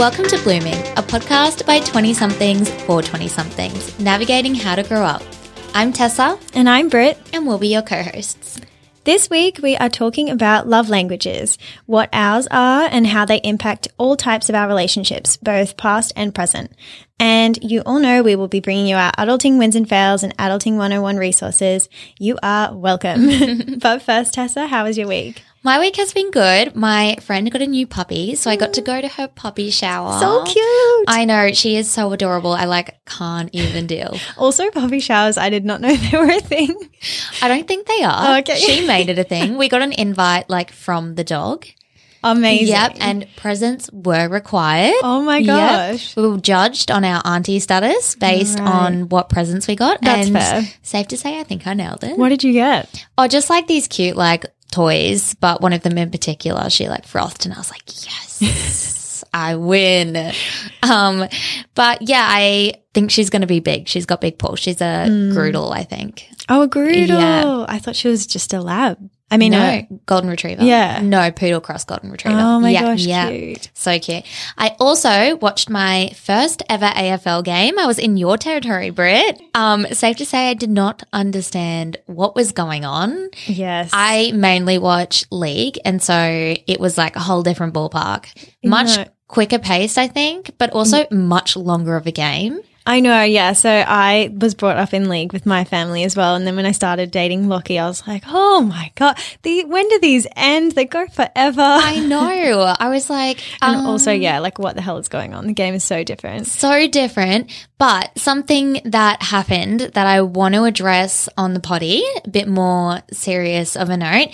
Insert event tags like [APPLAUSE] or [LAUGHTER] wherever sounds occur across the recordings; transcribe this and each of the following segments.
Welcome to Blooming, a podcast by 20 somethings for 20 somethings, navigating how to grow up. I'm Tessa, And I'm Britt. and we'll be your co hosts. This week we are talking about love languages, what ours are, and how they impact all types of our relationships, both past and present. And you all know we will be bringing you our adulting wins and fails and adulting 101 resources. You are welcome. [LAUGHS] [LAUGHS] but first, Tessa, how was your week? My week has been good. My friend got a new puppy, so I got to go to her puppy shower. So cute. I know, she is so adorable. I like can't even deal. [LAUGHS] also, puppy showers, I did not know they were a thing. I don't think they are. Oh, okay. She made it a thing. We got an invite like from the dog. Amazing. Yep, and presents were required. oh my Yep. gosh. We were judged on our auntie status based Right. on what presents we got. That's and fair. safe to say, I think I nailed it. What did you get? Oh, just like these cute like toys, but one of them in particular, she like frothed, and I was like, yes, [LAUGHS] I win. Um, but yeah, I think she's going to be big. She's got big paws. She's a. Groodle, I think. Oh, a Groodle. Yeah. I thought she was just a lab. I mean, no, a- golden retriever. Yeah. no poodle cross golden retriever. oh my yeah, gosh, yeah. cute. So cute. I also watched my first ever AFL game. I was in your territory, Britt. Um, safe to say I did not understand what was going on. Yes. I mainly watch League, and so it was like a whole different ballpark. Much No. quicker paced, I think, but also much longer of a game. I know, yeah. So I was brought up in league with my family as well. And then when I started dating Lockie, I was like, oh my God, the, when do these end? They go forever. I know. I was like, [LAUGHS] and um, also, yeah, like what the hell is going on? The game is so different. so different, but something that happened that I want to address on the potty, a bit more serious of a note,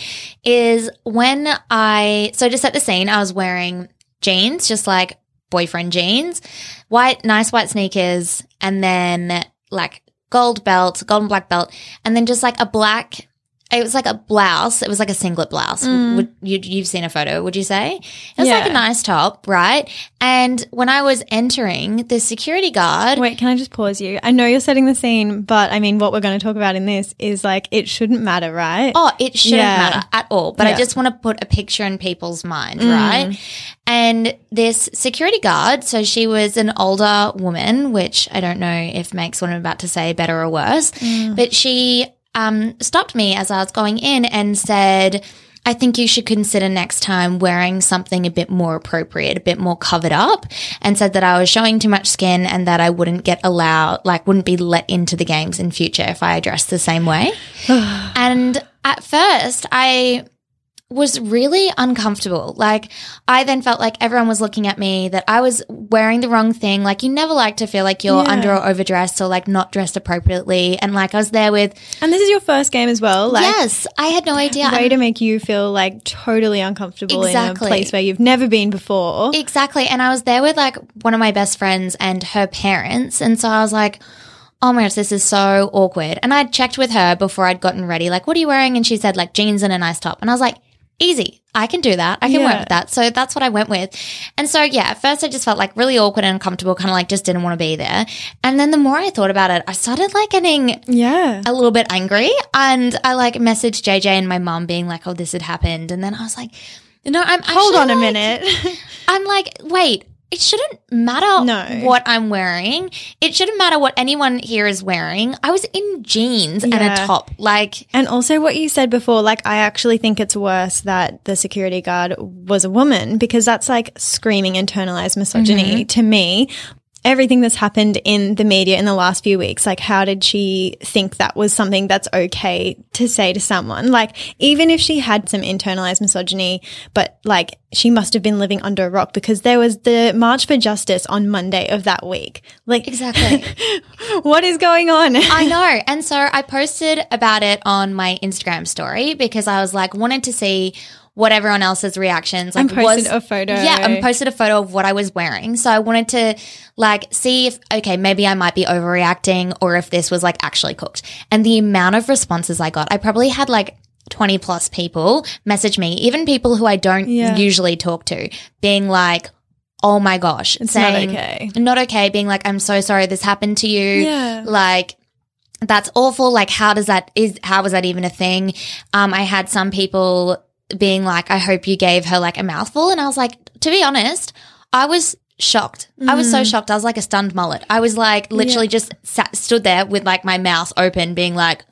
is when I, so to set the scene, I was wearing jeans, just like boyfriend jeans, white, nice white sneakers, and then like gold belt, golden black belt, and then just like a black, it was like a blouse. It was like a singlet blouse. Would, you, you've seen a photo, would you say? It was like a nice top, right? And when I was entering, the security guard, Wait, can I just pause you? I know you're setting the scene, but I mean, what we're going to talk about in this is like, it shouldn't matter, right? Oh, it shouldn't Yeah. matter at all. But I just want to put a picture in people's mind, Mm. right? And this security guard, so she was an older woman, which I don't know if makes what I'm about to say better or worse, Mm. but she um, stopped me as I was going in and said, I think you should consider next time wearing something a bit more appropriate, a bit more covered up, and said that I was showing too much skin and that I wouldn't get allowed, like, wouldn't be let into the games in future if I dressed the same way. [SIGHS] and at first, I was really uncomfortable. Like, I then felt like everyone was looking at me, that I was wearing the wrong thing. Like, you never like to feel like you're Yeah. under or overdressed or like not dressed appropriately. And like, I was there with, And this is your first game as well. Like, yes, I had no idea. way to make you feel like totally uncomfortable Exactly. in a place where you've never been before. Exactly. And I was there with like one of my best friends and her parents. And so I was like, oh my gosh, this is so awkward. And I'd checked with her before I'd gotten ready, like, what are you wearing? And she said, like, jeans and a nice top. And I was like, easy. I can do that. I can work with that. So that's what I went with. And so, yeah, at first I just felt like really awkward and uncomfortable, kind of like just didn't want to be there. And then the more I thought about it, I started like getting yeah. a little bit angry and I like messaged JJ and my mum being like, oh, this had happened. And then I was like, no, I'm Hold on a like- minute. [LAUGHS] I'm like, wait, it shouldn't matter No. what I'm wearing. It shouldn't matter what anyone here is wearing. I was in jeans and a top. Like, And also what you said before, like I actually think it's worse that the security guard was a woman because that's like screaming internalized misogyny mm-hmm. to me. Everything that's happened in the media in the last few weeks, like how did she think that was something that's okay to say to someone? Like even if she had some internalized misogyny, but like she must have been living under a rock because there was the March for Justice on Monday of that week. Like exactly. [LAUGHS] what is going on? I [LAUGHS] know. And so I posted about it on my Instagram story because I was like, wanted to see what everyone else's reactions like And posted was a photo. Yeah, and posted a photo of what I was wearing. So I wanted to like see if okay, maybe I might be overreacting or if this was like actually cooked. And the amount of responses I got, I probably had like 20 plus people message me, even people who I don't Yeah. usually talk to, being like, oh my gosh, It's not saying, okay. Not okay, being like, I'm so sorry this happened to you. Yeah. Like, that's awful. Like, how does that is how was that even a thing? Um, I had some people being like, I hope you gave her like a mouthful. And I was like, to be honest, I was shocked. I was Mm. so shocked. I was like a stunned mullet. I was like literally just sat, stood there with like my mouth open, being like,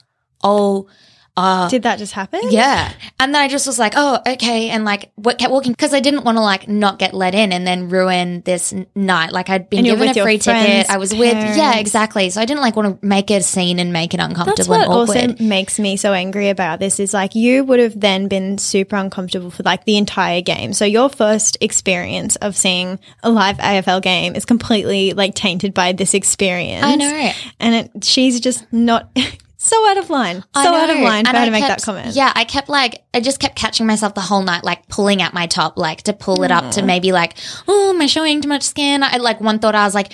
"Oh, uh, Did that just happen? yeah." And then I just was like, "Oh, okay," and like what kept walking because I didn't want to like not get let in and then ruin this n- night. Like I'd been given a free friends, ticket. I was with, yeah, exactly. So I didn't like want to make a scene and make it That's uncomfortable what and awkward. also makes me so angry about this is like you would have then been super uncomfortable for like the entire game. So your first experience of seeing a live AFL game is completely like tainted by this experience. I know. And it, she's just not [LAUGHS] so out of line. So out of line for And her I to make kept- that comment. Yeah, I kept like I just kept catching myself the whole night, like pulling at my top, like to pull it up to maybe like, oh, am I showing too much skin? I like one thought I was like.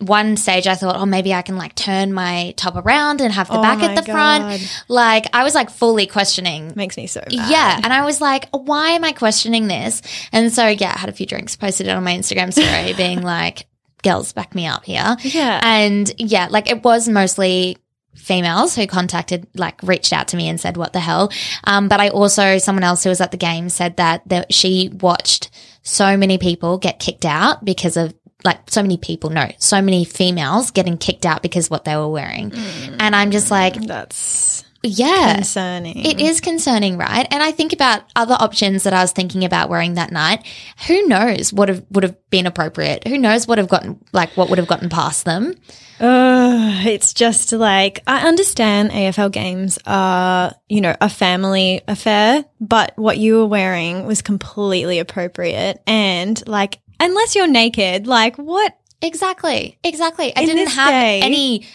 One stage, I thought, oh, maybe I can like turn my top around and have the Oh back my at the front. Like, I was like fully questioning Makes me so yeah. And I was like, why am I questioning this? And so, yeah, I had a few drinks, posted it on my Instagram story, [LAUGHS] being like, girls, back me up here. Yeah. And yeah, like it was mostly females who contacted, like reached out to me and said, what the hell? Um, but I also, someone else who was at the game said that, that she watched so many people get kicked out because of like so many people, no, so many females getting kicked out because what they were wearing. And I'm just like, That's yeah. concerning. It is concerning, right? And I think about other options that I was thinking about wearing that night. Who knows what have, would have been appropriate? Who knows what have gotten like what would have gotten past them? Ugh, it's just like I understand AFL games are, you know, a family affair, but what you were wearing was completely appropriate and like unless you're naked, like what Exactly, exactly. I In didn't have day- any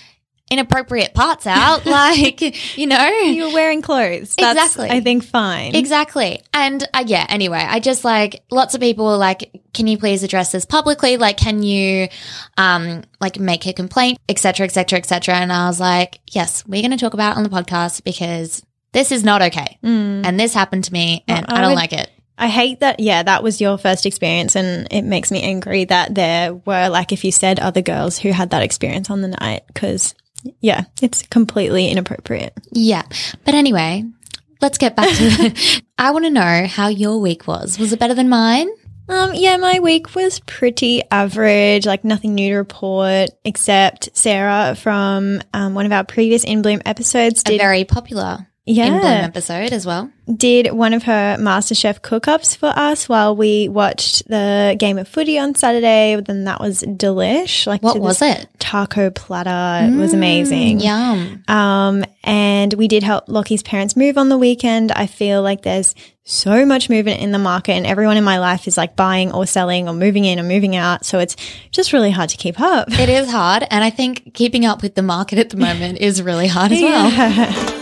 inappropriate parts out, [LAUGHS] like you know. you were wearing clothes. That's Exactly. I think fine. Exactly. And uh, yeah, anyway, I just like lots of people were like, can you please address this publicly? Like, can you, um, like make a complaint, et cetera, et cetera, et cetera. And I was like, yes, we're going to talk about it on the podcast because this is not okay. And this happened to me and Well, I I don't would- like it. I hate that. Yeah, that was your first experience, and it makes me angry that there were, like, if you said other girls who had that experience on the night, because yeah, it's completely inappropriate. Yeah. But anyway, let's get back to it. [LAUGHS] [LAUGHS] I want to know how your week was. Was it better than mine? Um, yeah, my week was pretty average, like nothing new to report, except Sarah from um, one of our previous In Bloom episodes did. A very popular yeah, in Bloom episode as well. did one of her MasterChef cook-ups for us while we watched the game of footy on Saturday. Then that was delish. Like What was it? Taco platter. It was amazing. Yum. Um, and we did help Lockie's parents move on the weekend. I feel like there's so much movement in the market and everyone in my life is like buying or selling or moving in or moving out. So it's just really hard to keep up. It is hard. And I think keeping up with the market at the moment is really hard as well. [LAUGHS]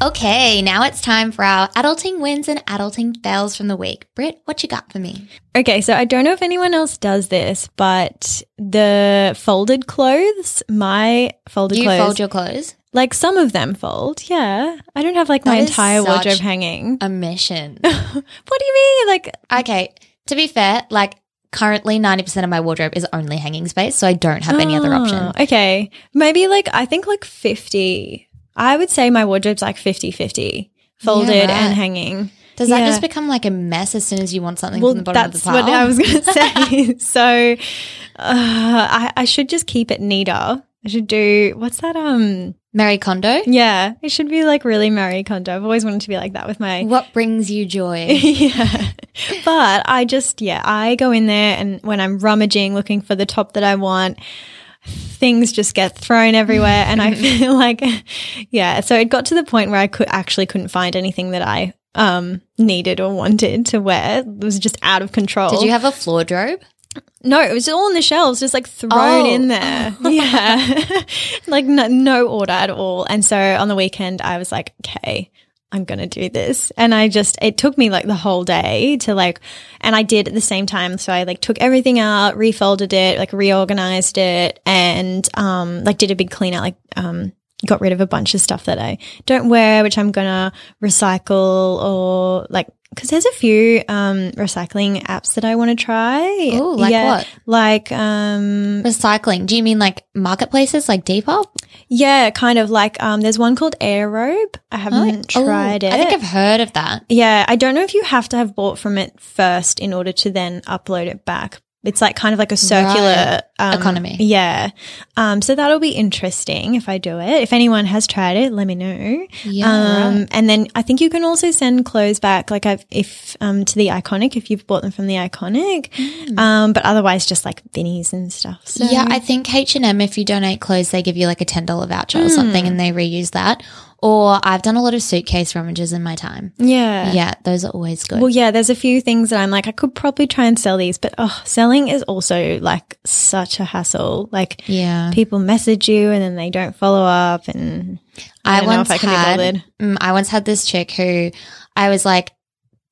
Okay, now it's time for our adulting wins and adulting fails from the week. Britt, what you got for me? Okay, so I don't know if anyone else does this, but the folded clothes, my folded You clothes, You fold your clothes? like some of them fold. Yeah. I don't have like my entire wardrobe hanging. A mission. [LAUGHS] what do you mean? Like, okay, to be fair, like currently 90% of my wardrobe is only hanging space, so I don't have any other Oh, option. Ah, okay. Maybe like, I think like 50. I would say my wardrobe's like 50 50 folded right. and hanging. Does that Yeah. just become like a mess as soon as you want something Well, from the bottom of the pile? That's what I was going [LAUGHS] to say. [LAUGHS] so, uh, I, I should just keep it neater. I should do, what's that? Um, Mary Kondo? yeah, it should be like really Marie Kondo. I've always wanted to be like that with my What brings you joy? [LAUGHS] yeah. But I just, yeah, I go in there and when I'm rummaging looking for the top that I want, things just get thrown everywhere. And I [LAUGHS] feel like, yeah. So it got to the point where I could actually couldn't find anything that I um, needed or wanted to wear. It was just out of control. Did you have a floor drobe? No, it was all on the shelves, just like thrown Oh. in there. [LAUGHS] Yeah. [LAUGHS] like no, no order at all. And so on the weekend, I was like, okay, I'm going to do this. And I just, it took me like the whole day to like, and I did at the same time. So I like took everything out, refolded it, like reorganized it and, um, like did a big clean out, like, um, got rid of a bunch of stuff that I don't wear, which I'm going to recycle or like because there's a few um, recycling apps that I want to try. Oh, like what? Like um, Recycling. Do you mean like marketplaces like Depop? yeah, kind of like um, there's one called AirRobe. I haven't Oh, tried it. I think I've heard of that. Yeah, I don't know if you have to have bought from it first in order to then upload it back. It's like kind of like a circular um, Economy. Yeah. Um, so that'll be interesting if I do it. If anyone has tried it, let me know. Yeah, Um, right. and then I think you can also send clothes back, like I've, if, um, to the iconic, if you've bought them from the iconic. Um, but otherwise just like Vinnies and stuff. So Mm. Yeah, I think H and M. If you donate clothes, they give you like a ten dollar voucher or something, and they reuse that. Or I've done a lot of suitcase rummages in my time. yeah. Yeah, those are always good. Well, yeah, there's a few things that I'm like, I could probably try and sell these, but oh, selling is also like such a hassle. Like, yeah, people message you and then they don't follow up, and I, I, once I had. mm, I once had this chick who I was like.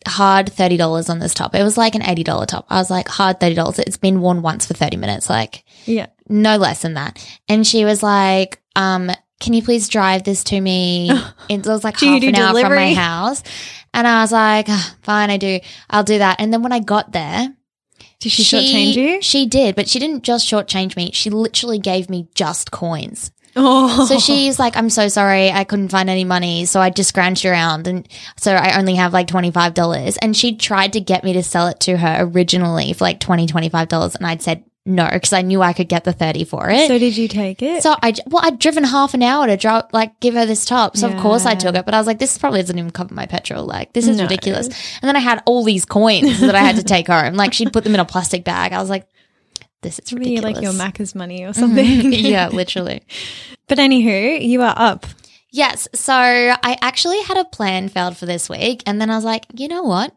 Hard thirty dollars on this top. It was like an eighty dollar top. I was like, hard thirty dollars. It's been worn once for thirty minutes. Like, Yeah. no less than that. And she was like, um, can you please drive this to me? [LAUGHS] It was like half an hour from my house. And I was like, "Ah, fine, I do. I'll do that. And then when I got there, Did she, shortchange you? She did, but she didn't just shortchange me. She literally gave me just coins. Oh, So she's like, I'm so sorry. I couldn't find any money. So I just scrounged around. And so I only have like $25. And she tried to get me to sell it to her originally for like $20, $25. And I'd said no, because I knew I could get the 30 for it. So did you take it? So I, well, I'd driven half an hour to drop, like, give her this top. So of course I took it, but I was like, this probably doesn't even cover my petrol. Like, this is No. ridiculous. And then I had all these coins that I had to take home. Like, she'd put them in a plastic bag. I was like, this is ridiculous. like your Macca's money or mm-hmm. something. [LAUGHS] yeah, [LAUGHS] literally. But anywho, you are up. Yes. So I actually had a plan failed for this week. And then I was like, you know what?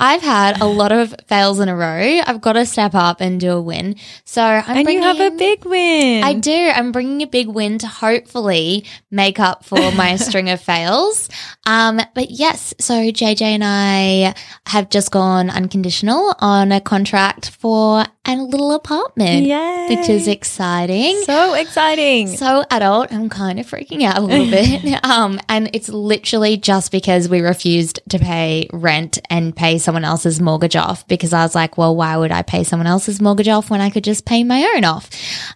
I've had a lot of fails in a row. I've got to step up and do a win. So I'm and you have a big win. I do. I'm bringing a big win to hopefully make up for my [LAUGHS] string of fails. Um, but yes, so JJ and I have just gone unconditional on a contract for a little apartment, Yay. which is exciting. So exciting. So adult, I'm kind of freaking out a little bit. [LAUGHS] Um, and it's literally just because we refused to pay rent and pay someone else's mortgage off because I was like, well, why would I pay someone else's mortgage off when I could just pay my own off?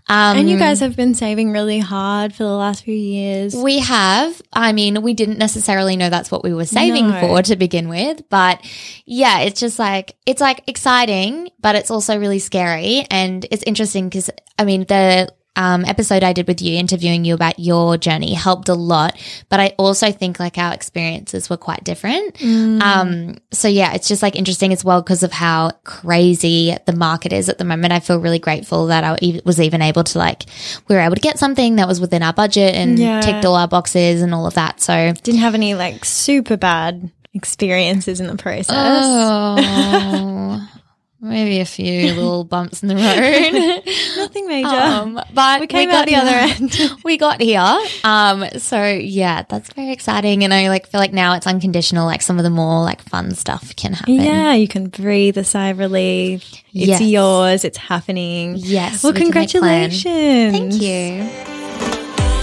Um, and you guys have been saving really hard for the last few years. we have. I mean, we didn't necessarily know that's what we were saving No. for to begin with, but yeah, it's just like it's like exciting, but it's also really scary and it's interesting because I mean the um, episode I did with you interviewing you about your journey helped a lot, but I also think like our experiences were quite different. Um, so yeah, it's just like interesting as well because of how crazy the market is at the moment. I feel really grateful that I was even able to like we were able to get something that was within our budget and Yeah. ticked all our boxes and all of that. So Didn't have any like super bad experiences in the process. oh, [LAUGHS] maybe a few little bumps in the road. [LAUGHS] Nothing major. Um, but we came got out the other here. end. [LAUGHS] we got here. Um, so yeah, that's very exciting. And I like feel like now it's unconditional. Like some of the more like fun stuff can happen. yeah, you can breathe a sigh of relief. It's Yes. yours. It's happening. Yes. Well, we can make plan. congratulations. Thank you.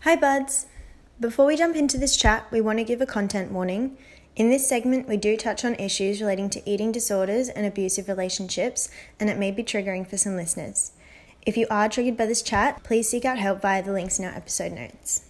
Hi, buds. Before we jump into this chat, we want to give a content warning. In this segment, we do touch on issues relating to eating disorders and abusive relationships, and it may be triggering for some listeners. If you are triggered by this chat, please seek out help via the links in our episode notes.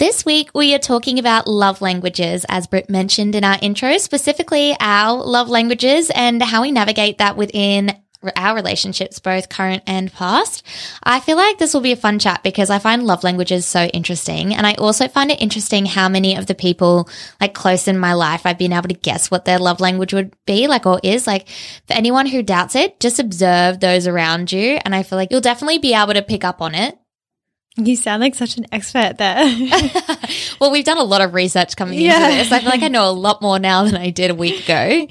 This week, we are talking about love languages, as Britt mentioned in our intro, specifically our love languages and how we navigate that within our relationships, both current and past. I feel like this will be a fun chat because I find love languages so interesting. And I also find it interesting how many of the people like close in my life I've been able to guess what their love language would be like or is. Like for anyone who doubts it, just observe those around you. And I feel like you'll definitely be able to pick up on it. You sound like such an expert there. [LAUGHS] [LAUGHS] well, we've done a lot of research coming Yeah. into this. I feel like I know a lot more now than I did a week ago.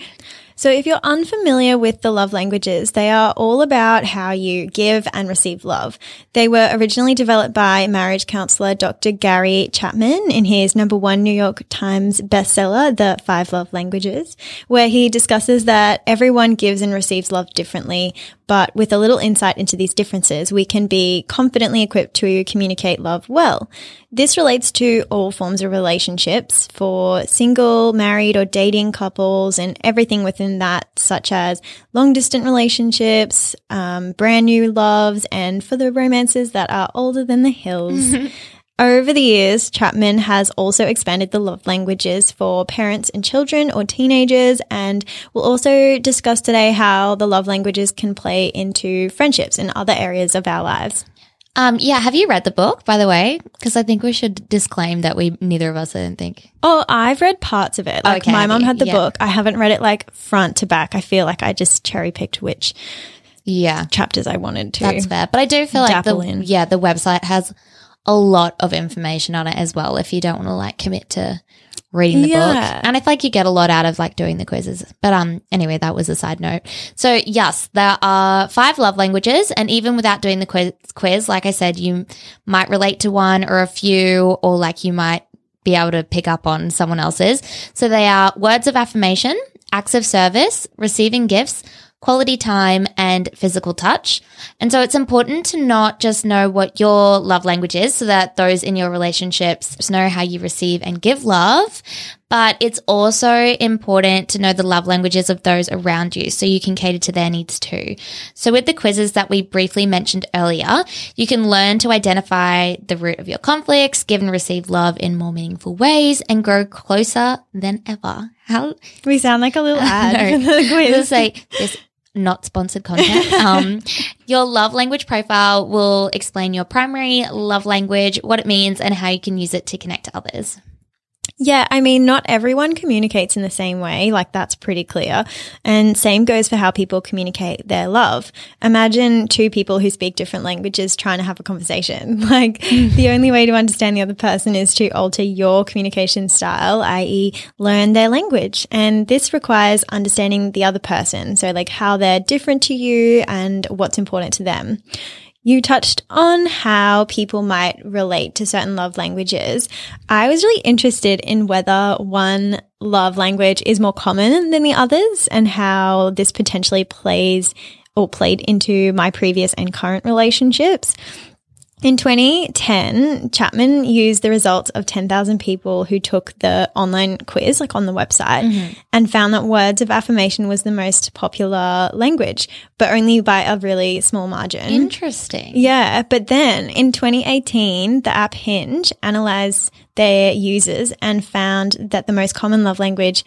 So, if you're unfamiliar with the love languages, they are all about how you give and receive love. They were originally developed by marriage counselor Dr. Gary Chapman in his number one New York Times bestseller, The Five Love Languages, where he discusses that everyone gives and receives love differently, But with a little insight into these differences, we can be confidently equipped to communicate love well. This relates to all forms of relationships for single, married, or dating couples and everything within that, such as long distance relationships, um, brand new loves, and for the romances that are older than the hills. [LAUGHS] Over the years, Chapman has also expanded the love languages for parents and children or teenagers, and we'll also discuss today how the love languages can play into friendships and other areas of our lives. Um, yeah, have you read the book, by the way? Because I think we should disclaim that we neither of us I didn't think. Oh, I've read parts of it. Like Okay, my mom had the Yeah. book. I haven't read it like front to back. I feel like I just cherry picked which Yeah, chapters I wanted to. that's fair. But I do feel like the in. yeah the website has a lot of information on it as well. If you don't want to like commit to reading the Yeah. book, and I feel like you get a lot out of like doing the quizzes. But um, anyway, that was a side note. So yes, there are five love languages, and even without doing the quiz, quiz, like I said, you might relate to one or a few, or like you might be able to pick up on someone else's. So they are words of affirmation, acts of service, receiving gifts, quality time, and physical touch. And so it's important to not just know what your love language is so that those in your relationships know how you receive and give love. But it's also important to know the love languages of those around you so you can cater to their needs too. So with the quizzes that we briefly mentioned earlier, you can learn to identify the root of your conflicts, give and receive love in more meaningful ways, and grow closer than ever. How we sound like a little [LAUGHS] ad No. for the quiz. [LAUGHS] this not sponsored content. [LAUGHS] Um, your love language profile will explain your primary love language, what it means, and how you can use it to connect to others. Yeah, I mean, not everyone communicates in the same way. Like, that's pretty clear. And same goes for how people communicate their love. Imagine two people who speak different languages trying to have a conversation. [LAUGHS] Like, the only way to understand the other person is to alter your communication style, i.e., learn their language. And this requires understanding the other person. So, like, how they're different to you and what's important to them. You touched on how people might relate to certain love languages. I was really interested in whether one love language is more common than the others and how this potentially plays or played into my previous and current relationships. In 2010, Chapman used the results of 10,000 people who took the online quiz, like on the website, mm-hmm. and found that words of affirmation was the most popular language, but only by a really small margin. Interesting. Yeah, but then in 2018, the app Hinge analyzed their users and found that the most common love language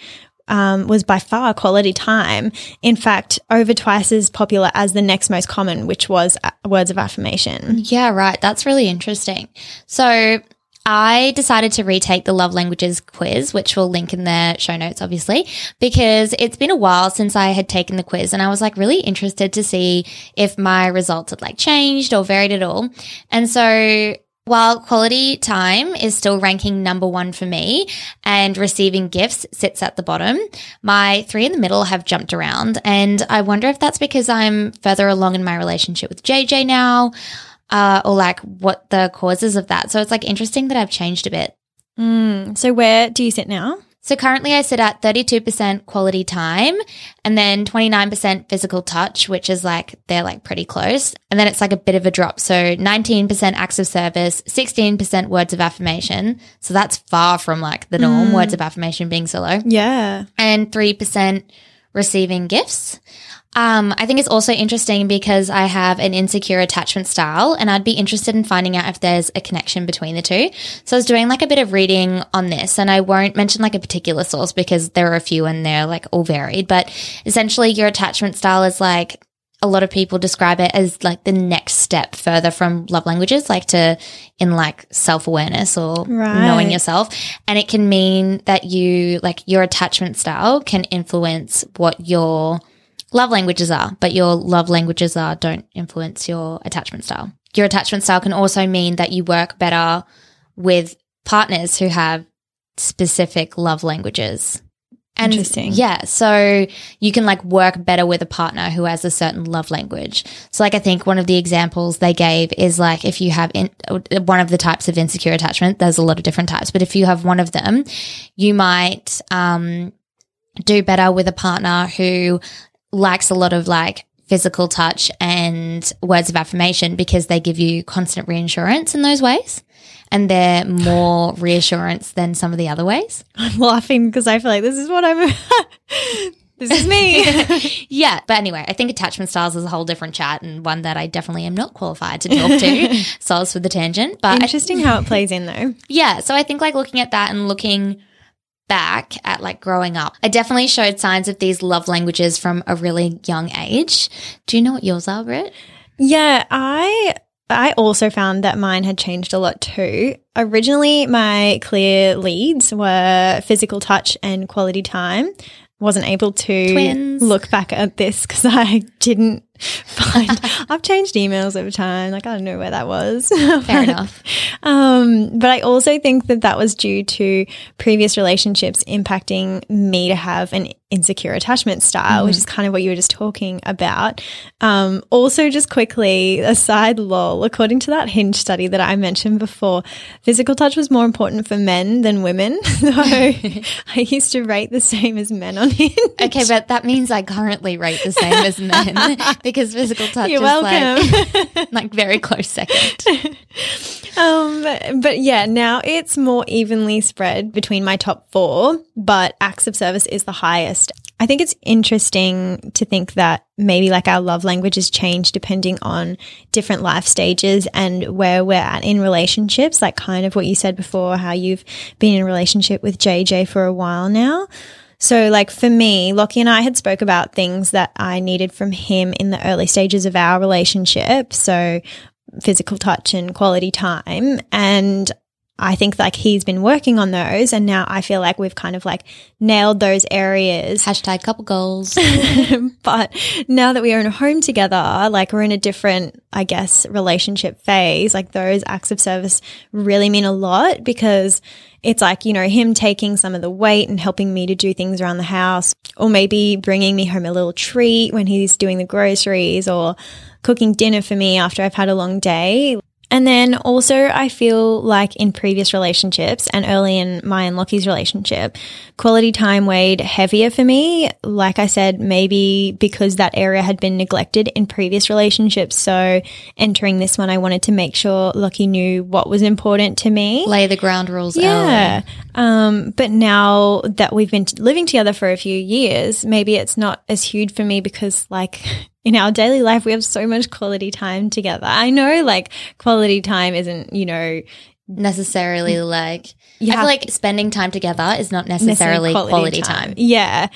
um, was by far quality time. In fact, over twice as popular as the next most common, which was uh, words of affirmation. Yeah, right. That's really interesting. So I decided to retake the love languages quiz, which we'll link in the show notes, obviously, because it's been a while since I had taken the quiz and I was like really interested to see if my results had like changed or varied at all. And so while quality time is still ranking number one for me and receiving gifts sits at the bottom, my three in the middle have jumped around. And I wonder if that's because I'm further along in my relationship with JJ now, uh, or like what the causes of that. So it's like interesting that I've changed a bit. Mm, so where do you sit now? So currently I sit at 32% quality time and then 29% physical touch, which is like, they're like pretty close. And then it's like a bit of a drop. So 19% acts of service, 16% words of affirmation. So that's far from like the norm, mm. words of affirmation being so low Yeah. and 3% receiving gifts. Um, I think it's also interesting because I have an insecure attachment style and I'd be interested in finding out if there's a connection between the two. So I was doing like a bit of reading on this and I won't mention like a particular source because there are a few and they're like all varied, but essentially your attachment style is like a lot of people describe it as like the next step further from love languages, like to in like self awareness or Right. knowing yourself. And it can mean that you like your attachment style can influence what your love languages are, but your love languages are don't influence your attachment style. Your attachment style can also mean that you work better with partners who have specific love languages. And Interesting. Yeah. So you can like work better with a partner who has a certain love language. So like I think one of the examples they gave is like if you have in, one of the types of insecure attachment, there's a lot of different types, but if you have one of them, you might um, do better with a partner who likes a lot of like physical touch and words of affirmation because they give you constant reassurance in those ways. And they're [LAUGHS] more reassurance than some of the other ways. I'm laughing because I feel like this is what I'm. [LAUGHS] this is me. [LAUGHS] Yeah. But anyway, I think attachment styles is a whole different chat and one that I definitely am not qualified to talk to. Sorry for the tangent. But I Interesting how it plays in though. Yeah. So I think like looking at that and looking back at like growing up, I definitely showed signs of these love languages from a really young age. Do you know what yours are, Britt? Yeah, I I also found that mine had changed a lot too. Originally, my clear leads were physical touch and quality time. Wasn't able to Twins. look back at this because I [LAUGHS] didn't [LAUGHS] find. I've changed emails over time. Like I don't know where that was. [LAUGHS] Fair enough. Um, but I also think that that was due to previous relationships impacting me to have an insecure attachment style, which is kind of what you were just talking about. Um, also, just quickly, a side lol, according to that hinge study that I mentioned before, physical touch was more important for men than women. [LAUGHS] So [LAUGHS] I used to rate the same as men on hinge. Okay, but that means I currently rate the same as men [LAUGHS] because physical touch You're is welcome. like like very close second. Um, but yeah, now it's more evenly spread between my top four, but acts of service is the highest. I think it's interesting to think that maybe like our love languages change depending on different life stages and where we're at in relationships, like kind of what you said before, how you've been in a relationship with JJ for a while now. So like for me, Lockie and I had spoke about things that I needed from him in the early stages of our relationship. So physical touch and quality time. And I think like he's been working on those. And now I feel like we've kind of like nailed those areas. Hashtag couple goals. [LAUGHS] but now that we are in a home together, like we're in a different, I guess, relationship phase, like those acts of service really mean a lot because it's like, you know, him taking some of the weight and helping me to do things around the house, or maybe bringing me home a little treat when he's doing the groceries or cooking dinner for me after I've had a long day. And then also, I feel like in previous relationships and early in my and Lockie's relationship, quality time weighed heavier for me. Like I said, maybe because that area had been neglected in previous relationships. So entering this one, I wanted to make sure Lockie knew what was important to me. Lay the ground rules Yeah. Um, but now that we've been living together for a few years, maybe it's not as huge for me because, like, in our daily life, we have so much quality time together. I know, like, quality time isn't, you know, Necessarily like You I have- feel like spending time together is not necessarily quality, time. Yeah.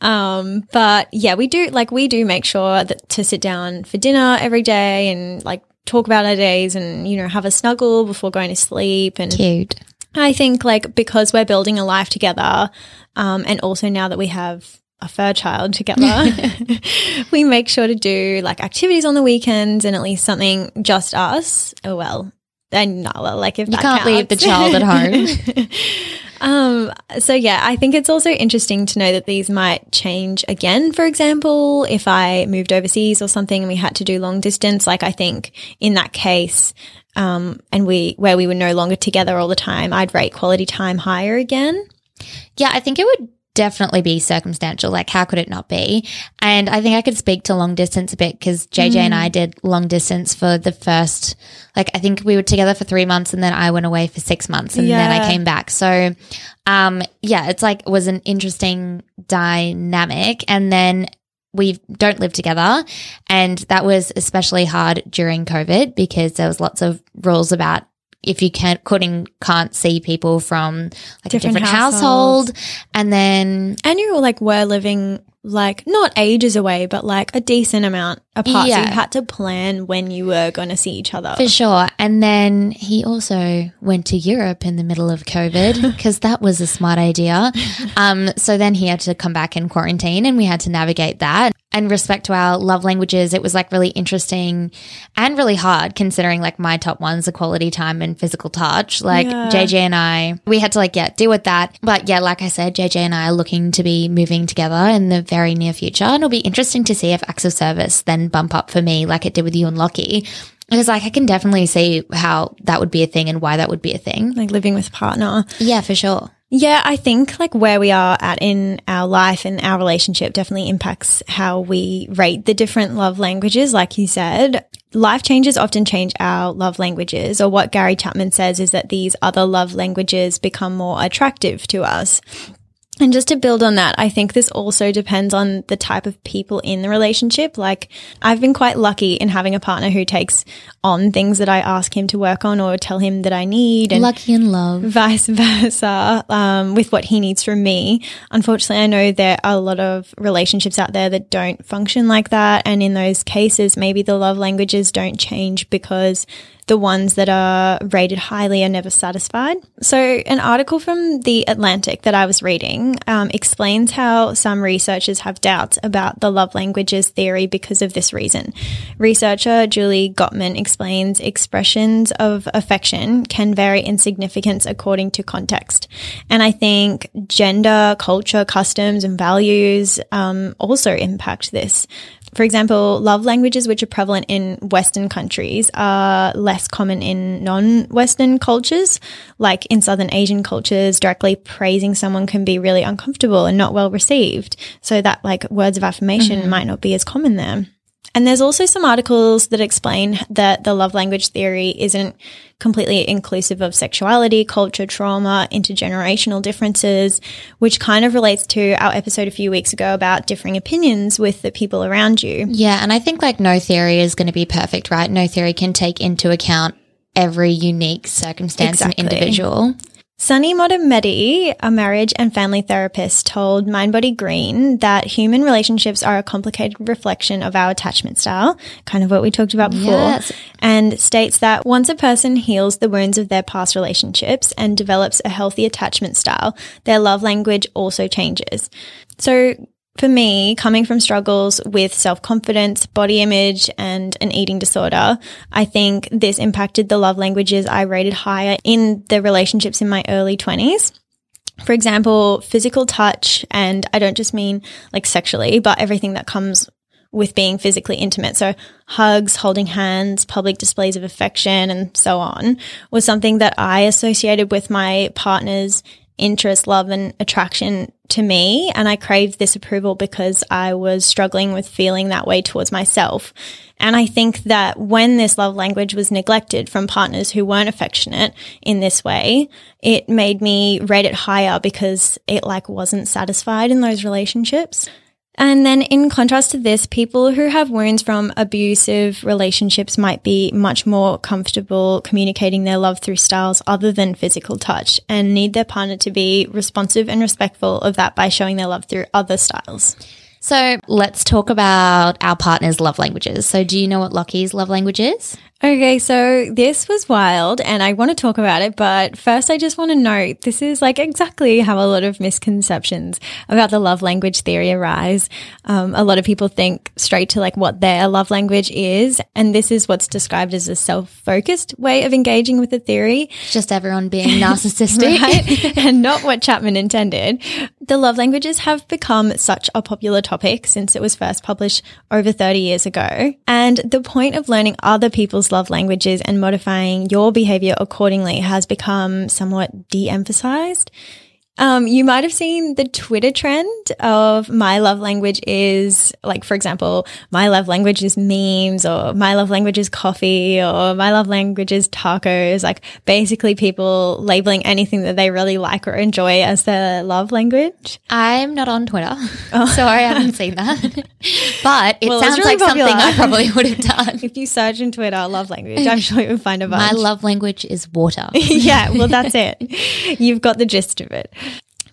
Um, but yeah, we do, like, we do make sure that to sit down for dinner every day and, like, talk about our days and, you know, have a snuggle before going to sleep and Cute. I think like because we're building a life together, um, and also now that we have a fur child together, [LAUGHS] [LAUGHS] we make sure to do like activities on the weekends and at least something just us. Oh well, and Nala, like if You can't leave the child at home. [LAUGHS] Um, so yeah, I think it's also interesting to know that these might change again. For example, if I moved overseas or something and we had to do long distance, like I think in that case, um, and we, where we were no longer together all the time, I'd rate quality time higher again. Yeah, I think it would definitely be circumstantial. Like, how could it not be? And I think I could speak to long distance a bit because JJ and I did long distance for the first, like, I think we were together for three months and then I went away for six months and then I came back. So, um, yeah, it's like, it was an interesting dynamic. And then, we don't live together. And that was especially hard during COVID because there was lots of rules about if you can't couldn't can't see people from like Different a different households. household. And then And you were like, we're living like not ages away, but like a decent amount apart. So Yeah. you had to plan when you were going to see each other. for sure. And then he also went to Europe in the middle of COVID [LAUGHS] because that was a smart idea. Um, so then he had to come back in quarantine and we had to navigate that. And respect to our love languages, it was like really interesting and really hard considering like my top ones are quality time and physical touch. Like Yeah. JJ and I, we had to like, yeah, deal with that. But yeah, like I said, JJ and I are looking to be moving together in the very near future. And it'll be interesting to see if acts of service then bump up for me like it did with you and Lockie. Because like I can definitely see how that would be a thing and why that would be a thing. like living with a partner. Yeah, for sure. Yeah, I think like where we are at in our life and our relationship definitely impacts how we rate the different love languages. Like you said, life changes often change our love languages, or what Gary Chapman says is that these other love languages become more attractive to us. And just to build on that, I think this also depends on the type of people in the relationship. Like, I've been quite lucky in having a partner who takes on things that I ask him to work on or tell him that I need. And Lucky in love. vice [LAUGHS] versa um, with what he needs from me. Unfortunately, I know there are a lot of relationships out there that don't function like that. And in those cases, maybe the love languages don't change because the ones that are rated highly are never satisfied. So, an article from The Atlantic that I was reading um, explains how some researchers have doubts about the love languages theory because of this reason. Researcher Julie Gottman explains expressions of affection can vary in significance according to context. And I think gender, culture, customs, and values um, also impact this. For example, love languages which are prevalent in Western countries are less common in non Western cultures. Like in Southern Asian cultures, directly praising someone can be really uncomfortable and not well received. So that like words of affirmation mm-hmm. might not be as common there. And there's also some articles that explain that the love language theory isn't completely inclusive of sexuality, culture, trauma, intergenerational differences, which kind of relates to our episode a few weeks ago about differing opinions with the people around you. Yeah, and I think like no theory is going to be perfect, right? No theory can take into account every unique circumstance Exactly. and individual. Sunny Motamedi, a marriage and family therapist, told Mindbody Green that human relationships are a complicated reflection of our attachment style, kind of what we talked about before, Yes. and states that once a person heals the wounds of their past relationships and develops a healthy attachment style, their love language also changes. So, for me, coming from struggles with self confidence, body image, and an eating disorder, I think this impacted the love languages I rated higher in the relationships in my early 20s. For example, physical touch, and I don't just mean like sexually, but everything that comes with being physically intimate. So hugs, holding hands, public displays of affection, and so on was something that I associated with my partner's interest, love, and attraction to me. And I craved this approval because I was struggling with feeling that way towards myself. And I think that when this love language was neglected from partners who weren't affectionate in this way, it made me rate it higher because it like wasn't satisfied in those relationships. And then in contrast to this, people who have wounds from abusive relationships might be much more comfortable communicating their love through styles other than physical touch and need their partner to be responsive and respectful of that by showing their love through other styles. So let's talk about our partner's love languages. So do you know what Lockie's love language is? Okay, so this was wild and I want to talk about it, but first I just want to note this is like exactly how a lot of misconceptions about the love language theory arise. Um, a lot of people think straight to like what their love language is, and this is what's described as a self focused way of engaging with the theory. Just everyone being [LAUGHS] narcissistic. right? [LAUGHS] and not what Chapman intended. The love languages have become such a popular topic since it was first published over 30 years ago. And the point of learning other people's love languages and modifying your behavior accordingly has become somewhat de emphasized. Um, you might have seen the Twitter trend of my love language is like, for example, my love language is memes or my love language is coffee or my love language is tacos. Like basically people labeling anything that they really like or enjoy as their love language. I'm not on Twitter, [LAUGHS] so I haven't seen that. But it Well, sounds really like something. I probably would have done. [LAUGHS] If you search in Twitter love language, I'm sure you'll find a bunch. My love language is water. [LAUGHS] yeah, well, that's it. You've got the gist of it.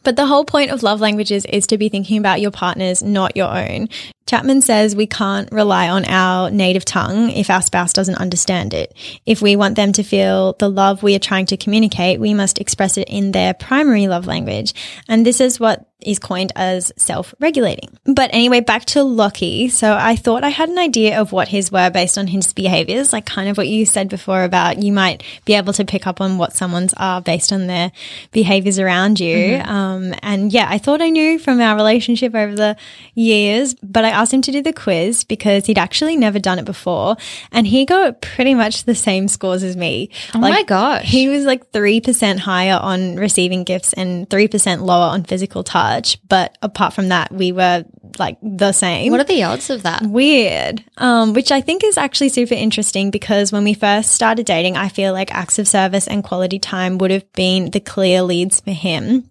But the whole point of love languages is to be thinking about your partner's, not your own. Chapman says we can't rely on our native tongue if our spouse doesn't understand it. If we want them to feel the love we are trying to communicate, we must express it in their primary love language. And this is what is coined as self regulating. But anyway, back to Lockie. So I thought I had an idea of what his were based on his behaviors, like kind of what you said before about you might be able to pick up on what someone's are based on their behaviors around you. Um, and yeah, I thought I knew from our relationship over the years, but I asked him to do the quiz because he'd actually never done it before. And he got pretty much the same scores as me. Oh my gosh. He was like 3% higher on receiving gifts and 3% lower on physical touch. But apart from that, we were like the same. What are the odds of that? Weird. Um, which I think is actually super interesting because when we first started dating, I feel like acts of service and quality time would have been the clear leads for him.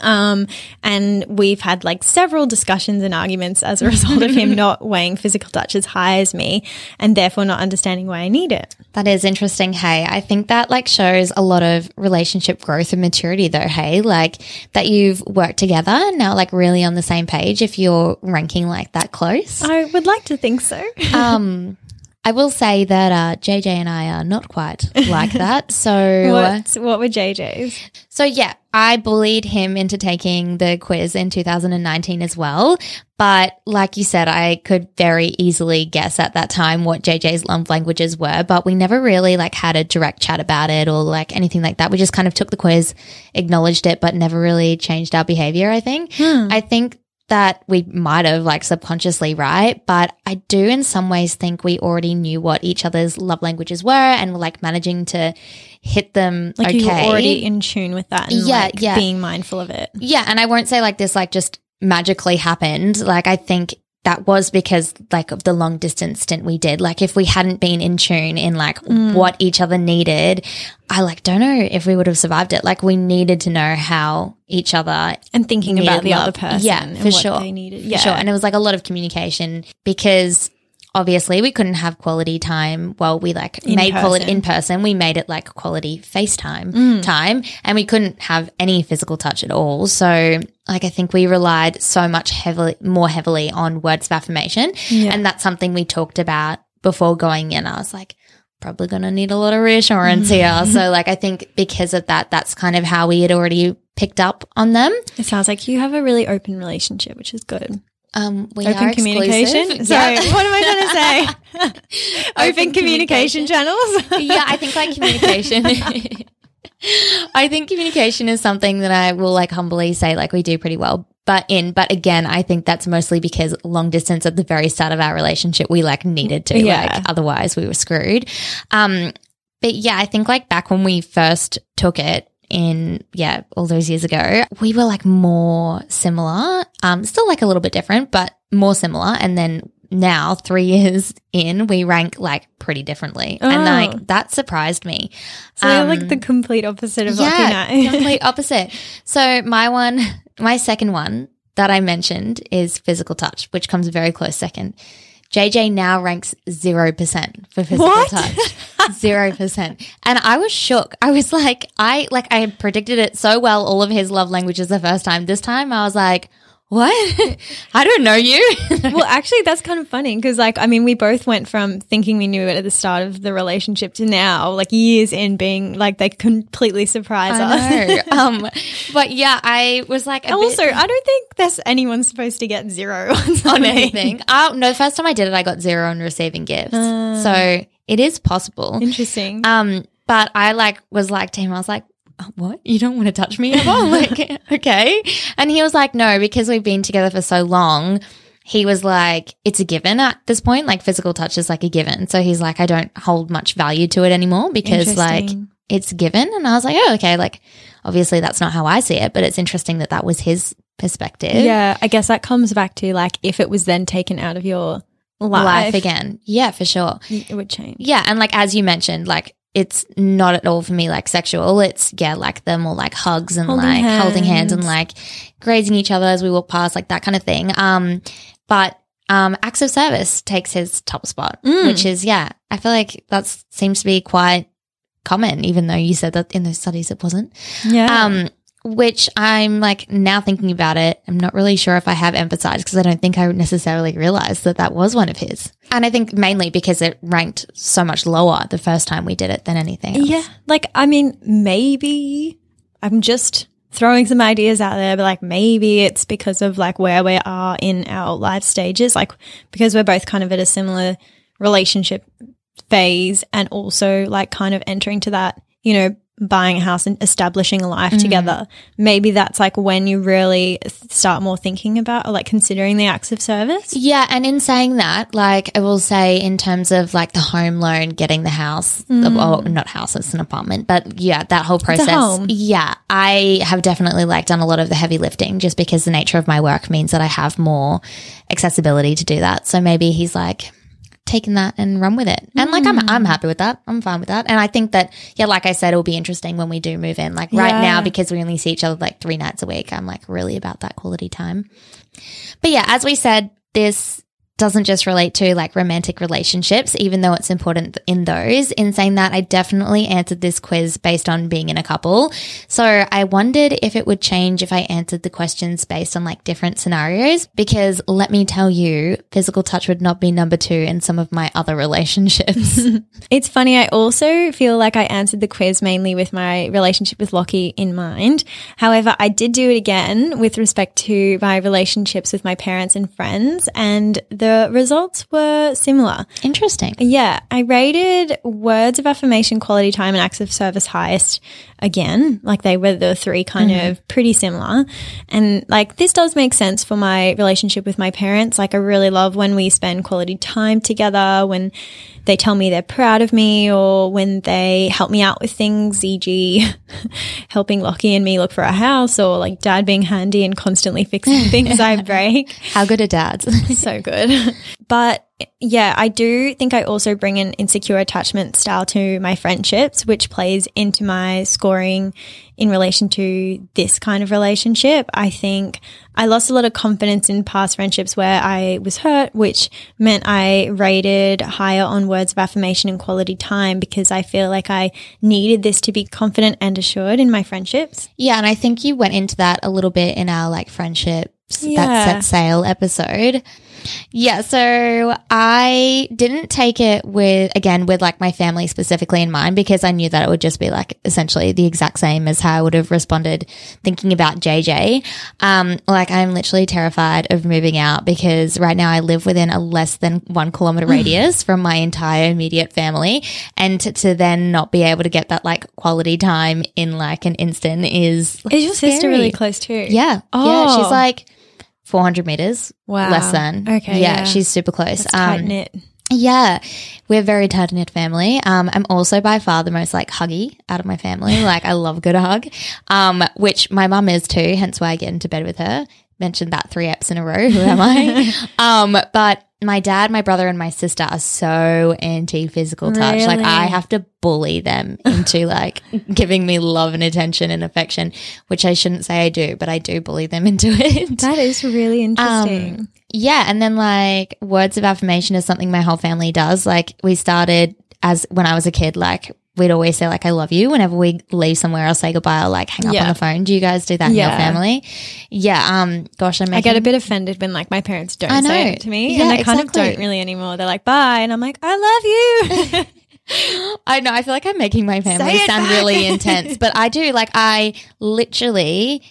Um, and we've had like several discussions and arguments as a result of him [LAUGHS] not weighing physical touch as high as me and therefore not understanding why I need it. That is interesting. Hey, I think that like shows a lot of relationship growth and maturity though. Hey, like that you've worked together now, like really on the same page if you're ranking like that close. I would like to think so. Um, [LAUGHS] I will say that uh, JJ and I are not quite [LAUGHS] like that. So, what, what were JJ's? so yeah, I bullied him into taking the quiz in 2019 as well. But like you said, I could very easily guess at that time what JJ's love languages were, but we never really like had a direct chat about it or like anything like that. We just kind of took the quiz, acknowledged it, but never really changed our behavior, I think. I think that we might have like subconsciously, right? But I do in some ways think we already knew what each other's love languages were and were like managing to hit them Like okay. you were already in tune with that and Yeah, like yeah. being mindful of it. Yeah, and I won't say like this like just magically happened. Like I think that was because like of the long distance stint we did. Like if we hadn't been in tune in like mm. what each other needed, I like don't know if we would have survived it. Like we needed to know how each other And thinking about the love. other person Yeah, and for what sure. they needed. For Yeah. sure. And it was like a lot of communication because obviously we couldn't have quality time while we like made quality in person. We made it like quality FaceTime Mm. time and we couldn't have any physical touch at all. So like I think we relied so much heavily more heavily on words of affirmation. And that's something we talked about before going in. I was like, probably gonna need a lot of reassurance here. So like I think because of that, that's kind of how we had already picked up on them. It sounds like you have a really open relationship, which is good. Um, we Open are communication. exclusive. Sorry, Yeah. what am I going [LAUGHS] to say? open, Open communication, communication. channels. yeah, I think like communication. [LAUGHS] I think communication is something that I will like humbly say like we do pretty well. But in, but again, I think that's mostly because long distance at the very start of our relationship, we like needed to, Yeah. like otherwise we were screwed. Um, but yeah, I think like back when we first took it in, yeah, all those years ago, we were like more similar, um, still like a little bit different, but more similar. And then now, three [LAUGHS] years in, we rank like pretty differently. And Oh. like that surprised me. So Um, like the complete opposite of yeah, complete opposite. So my one, my second one that I mentioned is physical touch, which comes very close second. JJ now ranks 0% for physical What? touch. 0%. And I was shook. I was like, I, like, I had predicted it so well, all of his love languages the first time. This time I was like, what? [LAUGHS] I don't know you. [LAUGHS] well, actually, that's kind of funny because, like, I mean, we both went from thinking we knew it at the start of the relationship to now, like, years in being like they completely surprise us. I know. [LAUGHS] um, but yeah, I was like, a bit- Also, I don't think there's anyone supposed to get zero on, on anything. Oh, no, the first time I did it, I got zero on receiving gifts. so it is possible. Interesting. Um, but I like was like to him, I was like, "Oh, Uh, what? You don't want to touch me ever? [LAUGHS] Like, okay. And he was like, no, because we've been together for so long. He was like, it's a given at this point. Like physical touch is like a given. So he's like, I don't hold much value to it anymore because like it's given. And I was like, oh, okay. Like obviously that's not how I see it, but it's interesting that that was his perspective. yeah, I guess that comes back to like if it was then taken out of your life, Life again. Yeah, for sure. it would change. Yeah, and like as you mentioned, like it's not at all for me like sexual. It's yeah, like the more like hugs and Holding like holding hands and like grazing each other as we walk past, like that kind of thing. Um, but um, acts of service takes his top spot, Mm. which is yeah, I feel like that seems to be quite common, even though you said that in those studies it wasn't. Yeah. Um, which I'm like now thinking about it, I'm not really sure if I have emphasized because I don't think I necessarily realized that that was one of his. And I think mainly because it ranked so much lower the first time we did it than anything else. Yeah. Like, I mean, maybe I'm just throwing some ideas out there, but like maybe it's because of like where we are in our life stages, like because we're both kind of at a similar relationship phase and also like kind of entering to that, you know, buying a house and establishing a life Mm. together, maybe that's like when you really start more thinking about or like considering the acts of service. Yeah, and in saying that, like I will say, in terms of like the home loan, getting the house, well, not house, it's an apartment, but yeah, that whole process. home. Yeah, I have definitely like done a lot of the heavy lifting just because the nature of my work means that I have more accessibility to do that. So maybe he's like taken that and run with it. And like I'm I'm mm. happy with that. I'm fine with that. And I think that yeah, like I said, it'll be interesting when we do move in. Like right Yeah. now, because we only see each other like three nights a week, I'm like really about that quality time. But yeah, as we said, this doesn't just relate to like romantic relationships, even though it's important in those. In saying that, I definitely answered this quiz based on being in a couple. So I wondered if it would change if I answered the questions based on like different scenarios, because let me tell you, physical touch would not be number two in some of my other relationships. [LAUGHS] It's funny. I also feel like I answered the quiz mainly with my relationship with Lockie in mind. However, I did do it again with respect to my relationships with my parents and friends, and the results were similar. Interesting. Yeah, I rated words of affirmation, quality time, and acts of service highest again. Like they were the three kind mm-hmm. of pretty similar. And like this does make sense for my relationship with my parents. Like I really love when we spend quality time together, when they tell me they're proud of me, or when they help me out with things, e.g., [LAUGHS] helping Lockie and me look for a house, or like dad being handy and constantly fixing [LAUGHS] things I break How good are dads? [LAUGHS] so good. But yeah, I do think I also bring an insecure attachment style to my friendships, which plays into my scoring in relation to this kind of relationship. I think I lost a lot of confidence in past friendships where I was hurt, which meant I rated higher on words of affirmation and quality time because I feel like I needed this to be confident and assured in my friendships. Yeah, and I think you went into that a little bit in our like friendships Yeah. that set sail episode. Yeah, so I didn't take it with again with like my family specifically in mind because I knew that it would just be like essentially the exact same as how I would have responded thinking about JJ. Um, like I'm literally terrified of moving out because right now I live within a less than one kilometer radius from my entire immediate family, and to, to then not be able to get that like quality time in like an instant is Is your sister really close too? yeah. oh. Yeah. She's Oh. like 400 meters. Wow. Less than. Okay, Yeah. yeah. She's super close. Tight Um, knit. yeah. We're a very tight knit family. Um, I'm also by far the most like huggy out of my family. [LAUGHS] Like I love a good hug. Um, which my mum is too, hence why I get into bed with her. Mentioned that three eps in a row. Who am I? [LAUGHS] um, but my dad, my brother, and my sister are so anti physical touch. Like I have to bully them into [LAUGHS] like giving me love and attention and affection, which I shouldn't say I do, but I do bully them [LAUGHS] into it. That is really interesting. Um, yeah, and then like words of affirmation is something my whole family does. Like we started as when I was a kid, like we'd always say like I love you whenever we leave somewhere or say goodbye or like hang up Yeah. on the phone. Do you guys do that in your family? Yeah. Um. Gosh, I'm I get a bit offended when like my parents don't say it to me, Yeah, and I kind of don't really anymore. They're like, "Bye," and I'm like, "I love you." [LAUGHS] I know. I feel like I'm making my family sound back. really intense, but I do. Like I literally.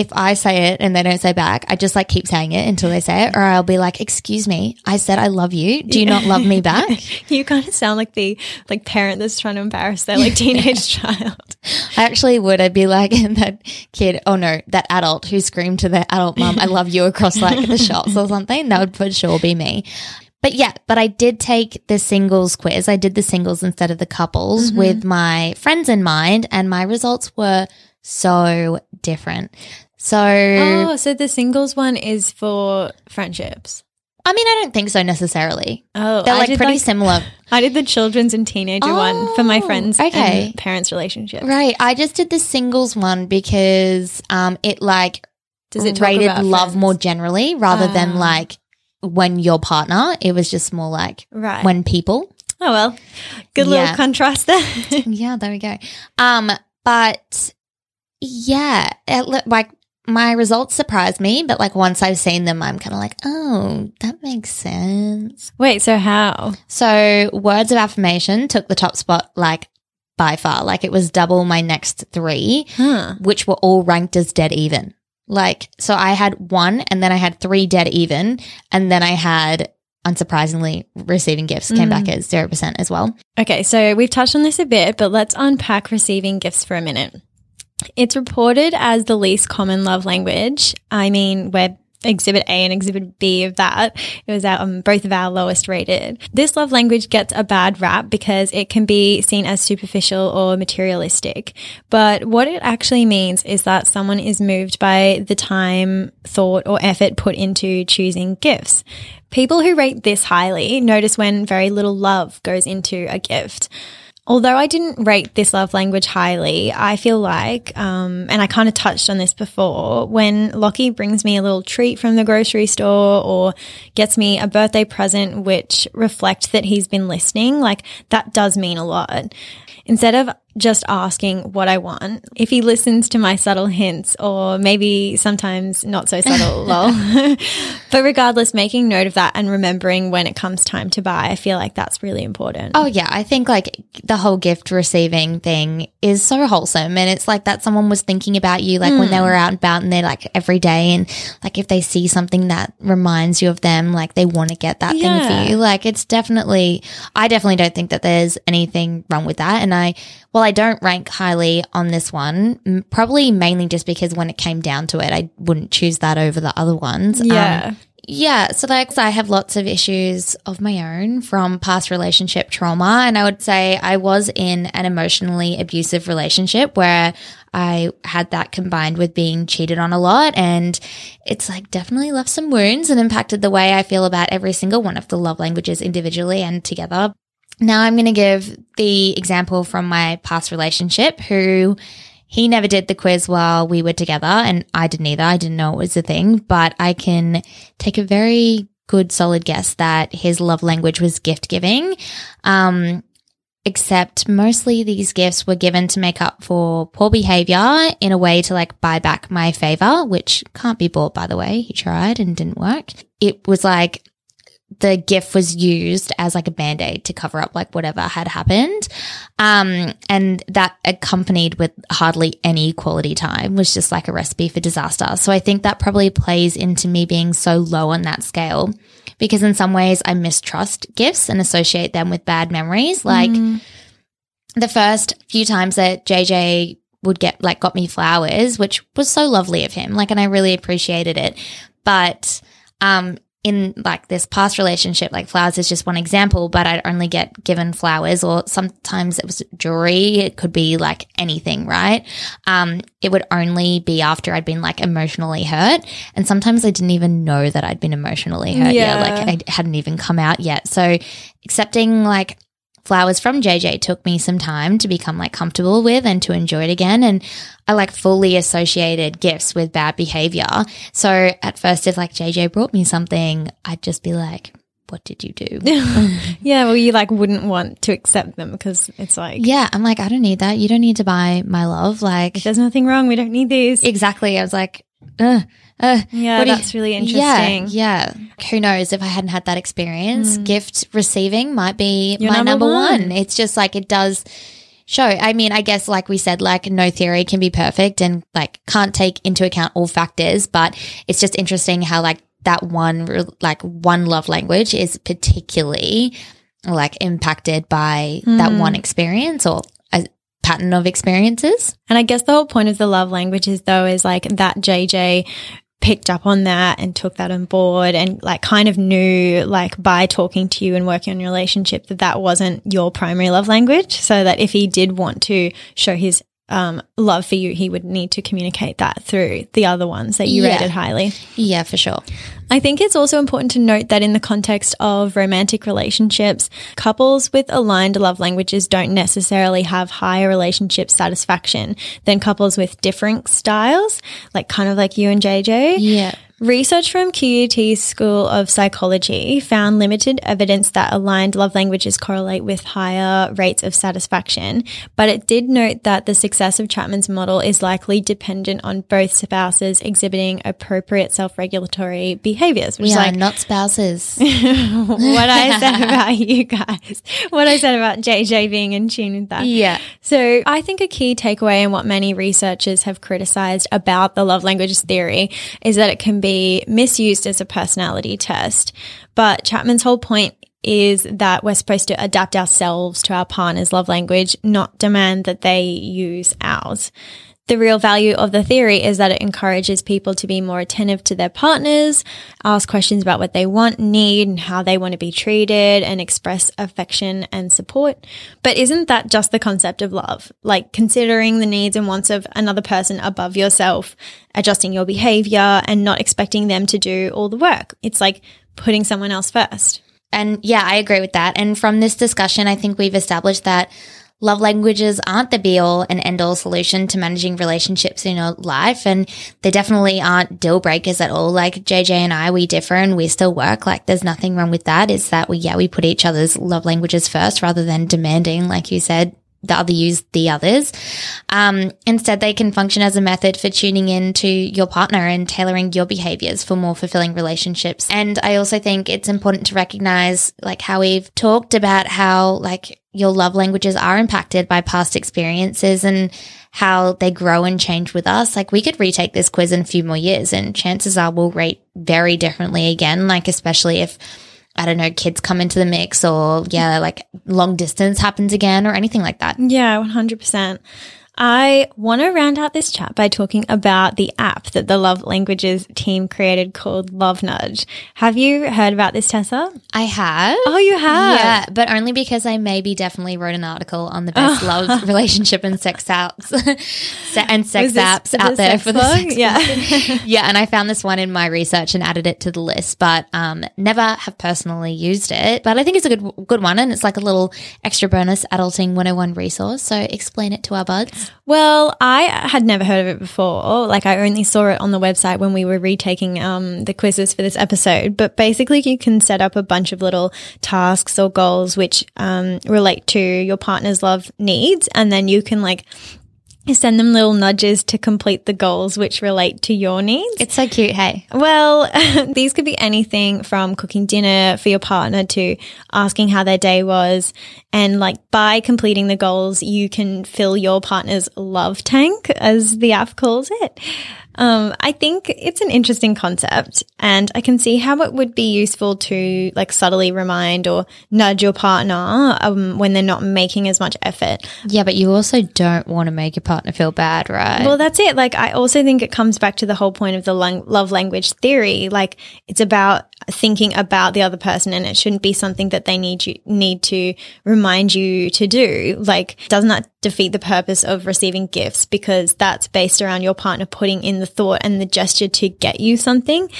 If I say it and they don't say back, I just like keep saying it until they say it, or I'll be like, "Excuse me, I said I love you. Do you not love me [LAUGHS] back?" you kind of sound like the like parent that's trying to embarrass their like teenage [LAUGHS] child. I actually would. I'd be like [LAUGHS] that kid. Oh no, that adult who screamed to their adult mum, "I love you" across like the shops or something. That would for sure be me. But yeah, but I did take the singles quiz. I did the singles instead of the couples mm-hmm. with my friends in mind, and my results were so different. So Oh, so the singles one is for friendships. I mean, I don't think so necessarily. Oh, They're I like did, pretty similar. [LAUGHS] I did the children's and teenager one for my Oh, friends okay. and parents' relationship. Right. I just did the singles one because um it like Does it rated love friends? more generally rather than Ah. like when your partner. It was just more like Right. when people. oh well, good Yeah. little contrast there. [LAUGHS] yeah, there we go. Um, but yeah, it, li- like my results surprised me, but like once I've seen them, I'm kind of like, oh, that makes sense. Wait, so how? So words of affirmation took the top spot, like by far, like it was double my next three. Huh. which were all ranked as dead even. Like, so I had one and then I had three dead even. And then I had unsurprisingly, receiving gifts came back mm. as 0% as well. Okay, so we've touched on this a bit, but let's unpack receiving gifts for a minute. It's reported as the least common love language. I mean, we're Exhibit A and Exhibit B of that. It was our, um, both of our lowest rated. This love language gets a bad rap because it can be seen as superficial or materialistic. But what it actually means is that someone is moved by the time, thought, or effort put into choosing gifts. People who rate this highly notice when very little love goes into a gift. Although I didn't rate this love language highly, I feel like, um, and I kind of touched on this before, when Lockie brings me a little treat from the grocery store or gets me a birthday present which reflects that he's been listening, like that does mean a lot. Instead of just asking what I want, if he listens to my subtle hints or maybe sometimes not so subtle, [LAUGHS] lol. [LAUGHS] but regardless, making note of that and remembering when it comes time to buy, I feel like that's really important. Oh, yeah. I think like the whole gift receiving thing is so wholesome. And it's like that someone was thinking about you, like when they hmm. were out and about and they're like every day. And like if they see something that reminds you of them, like they want to get that thing for you. Like it's definitely, I definitely don't think that there's anything wrong with that. And I, well, I don't rank highly on this one, probably mainly just because when it came down to it, I wouldn't choose that over the other ones. Um, Yeah. yeah. So, like, I have lots of issues of my own from past relationship trauma. And I would say I was in an emotionally abusive relationship where I had that combined with being cheated on a lot. And it's like definitely left some wounds and impacted the way I feel about every single one of the love languages individually and together. Now I'm going to give the example from my past relationship who he never did the quiz while we were together and I didn't either. I didn't know it was a thing, but I can take a very good solid guess that his love language was gift giving. Um, except mostly these gifts were given to make up for poor behavior in a way to like buy back my favor, which can't be bought by the way. He tried and didn't work. It was like the gift was used as like a band-aid to cover up like whatever had happened. Um and that accompanied with hardly any quality time was just like a recipe for disaster. So i think that probably plays into me being so low on that scale because in some ways i mistrust gifts and associate them with bad memories. Like the first few times that jj would get like got me flowers which was so lovely of him like and i really appreciated it. But um in like this past relationship, like flowers is just one example, but I'd only get given flowers or sometimes it was jewelry. It could be like anything, right? Um, it would only be after I'd been like emotionally hurt. And sometimes I didn't even know that I'd been emotionally hurt yet. Yeah. Like I hadn't even come out yet. So accepting like flowers from JJ took me some time to become like comfortable with and to enjoy it again. And I like fully associated gifts with bad behavior. So at first, if like JJ brought me something, I'd just be like, what did you do? [LAUGHS] Yeah, well, you like wouldn't want to accept them because it's like, yeah. I'm like, I don't need that. You don't need to buy my love. Like, there's nothing wrong. We don't need these. exactly. I was like, uh, uh, yeah, what do you- that's really interesting. Yeah, yeah. Who knows if I hadn't had that experience, gift receiving might be Your my number number, one. one. It's just like it does show. I mean, I guess like we said, like no theory can be perfect and like can't take into account all factors, but it's just interesting how like that one like one love language is particularly like impacted by that one experience or a pattern of experiences. And I guess the whole point of the love languages, though, is like that JJ picked up on that and took that on board and like kind of knew like by talking to you and working on your relationship that that wasn't your primary love language. So that if he did want to show his um, love for you he would need to communicate that through the other ones that you Yeah. rated highly Yeah, for sure. I think it's also important to note that in the context of romantic relationships, couples with aligned love languages don't necessarily have higher relationship satisfaction than couples with different styles, like kind of like you and JJ. Yeah. Research from QUT's School of Psychology found limited evidence that aligned love languages correlate with higher rates of satisfaction, but it did note that the success of Chapman's model is likely dependent on both spouses exhibiting appropriate self-regulatory behaviors, which We is are like not spouses. [LAUGHS] what I said [LAUGHS] about you guys, what I said about JJ being in tune with that. yeah. So I think a key takeaway and what many researchers have criticized about the love languages theory is that it can be be misused as a personality test. But Chapman's whole point is that we're supposed to adapt ourselves to our partner's love language, not demand that they use ours. The real value of the theory is that it encourages people to be more attentive to their partners, ask questions about what they want, need, and how they want to be treated, and express affection and support. But isn't that just the concept of love? Like considering the needs and wants of another person above yourself, adjusting your behavior, and not expecting them to do all the work. It's like putting someone else first. And yeah, I agree with that. And from this discussion, I think we've established that love languages aren't the be all and end all solution to managing relationships in your life. And they definitely aren't deal breakers at all. Like JJ and I, we differ and we still work. Like there's nothing wrong with that. Is that we, yeah, we put each other's love languages first rather than demanding, like you said, the other use the others. Um, instead, they can function as a method for tuning in to your partner and tailoring your behaviors for more fulfilling relationships. And I also think it's important to recognize, like how we've talked about how like your love languages are impacted by past experiences and how they grow and change with us. Like we could retake this quiz in a few more years and chances are we'll rate very differently again, like especially if I don't know, kids come into the mix or yeah, like long distance happens again or anything like that. Yeah, 100%. I want to round out this chat by talking about the app that the Love Languages team created called Love Nudge. Have you heard about this, Tessa? I have. Oh, you have? Yeah, but only because I maybe definitely wrote an article on the best [LAUGHS] love relationship and sex apps [LAUGHS] and sex this- apps the out there for the sex Yeah. [LAUGHS] yeah, and I found this one in my research and added it to the list, but um, never have personally used it. But I think it's a good good one, and it's like a little extra bonus adulting 101 resource. So explain it to our buds. Well, I had never heard of it before. Like I only saw it on the website when we were retaking um, the quizzes for this episode. But basically, you can set up a bunch of little tasks or goals which um, relate to your partner's love needs, and then you can like send them little nudges to complete the goals which relate to your needs. It's so cute, hey. Well, [LAUGHS] these could be anything from cooking dinner for your partner to asking how their day was. And like by completing the goals, you can fill your partner's love tank, as the app calls it. Um, I think it's an interesting concept and I can see how it would be useful to like subtly remind or nudge your partner um, when they're not making as much effort. Yeah, but you also don't want to make your partner feel bad, right? Well, that's it. Like, I also think it comes back to the whole point of the lang- love language theory. Like, it's about thinking about the other person, and it shouldn't be something that they need you need to remind you to do. Like, doesn't that defeat the purpose of receiving gifts because that's based around your partner putting in the thought and the gesture to get you something?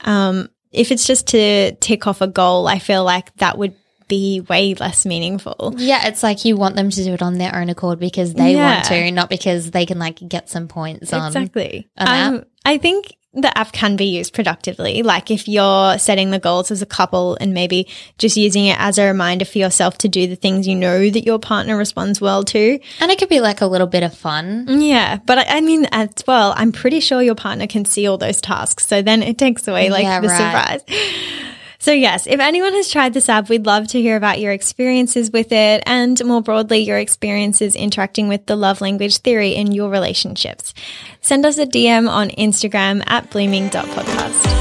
Um, if it's just to tick off a goal, I feel like that would be way less meaningful. Yeah, it's like you want them to do it on their own accord because they Yeah. want to, not because they can like get some points on. Exactly. Um, I think the app can be used productively. Like if you're setting the goals as a couple and maybe just using it as a reminder for yourself to do the things you know that your partner responds well to. And it could be like a little bit of fun. Yeah. But I, I mean, as well, I'm pretty sure your partner can see all those tasks. So then it takes away like Yeah, the right. surprise. So, yes, if anyone has tried this app, we'd love to hear about your experiences with it and more broadly, your experiences interacting with the love language theory in your relationships. Send us a DM on Instagram at blooming.podcast.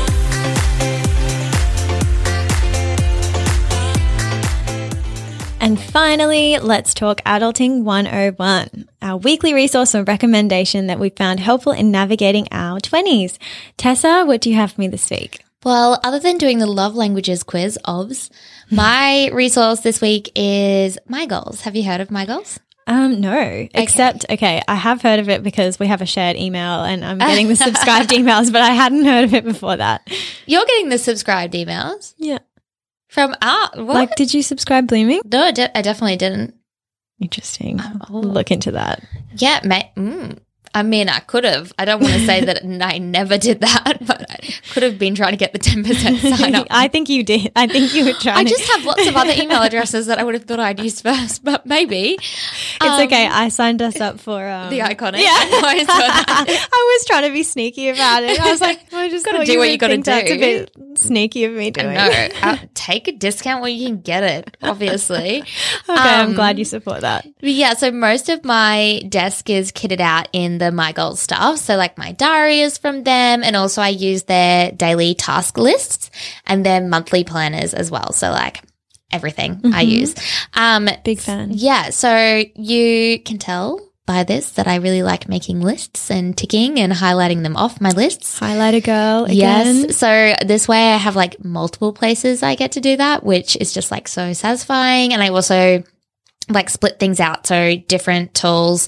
And finally, let's talk Adulting 101, our weekly resource or recommendation that we found helpful in navigating our 20s. Tessa, what do you have for me this week? Well, other than doing the love languages quiz, OBS, [LAUGHS] my resource this week is My Goals. Have you heard of My Goals? Um, no, except, okay, I have heard of it because we have a shared email and I'm [LAUGHS] getting the subscribed emails, but I hadn't heard of it before that. You're getting the subscribed emails Yeah. from Art. What? Like, did you subscribe Blooming? no, I, de- I definitely didn't. Interesting. Oh. Look into that. Yeah, mate. Mm. I mean, I could have. I don't want to say that I never did that, [LAUGHS] but I could have been trying to get the 10% sign up. I think you did. I think you were trying I to- just have lots of other email addresses that I would have thought I'd use first, but maybe. It's Um, okay. I signed us up for um, The iconic. Yeah, I I saw that. I was trying to be sneaky about it. I was like, I just Gotta do you what you gotta think That's a do. bit sneaky of me doing. No, [LAUGHS] uh, take a discount when you can get it, obviously. [LAUGHS] Okay, I'm Um, glad you support that. But yeah, so most of my desk is kitted out in the My Goals stuff. So like my diary is from them and also I use their daily task lists and their monthly planners as well. So like everything I use. Um Big fan. yeah, so you can tell by this that I really like making lists and ticking and highlighting them off my lists. Highlighter girl again. Yes. So this way I have like multiple places I get to do that, which is just like so satisfying. And I also like split things out. So different tools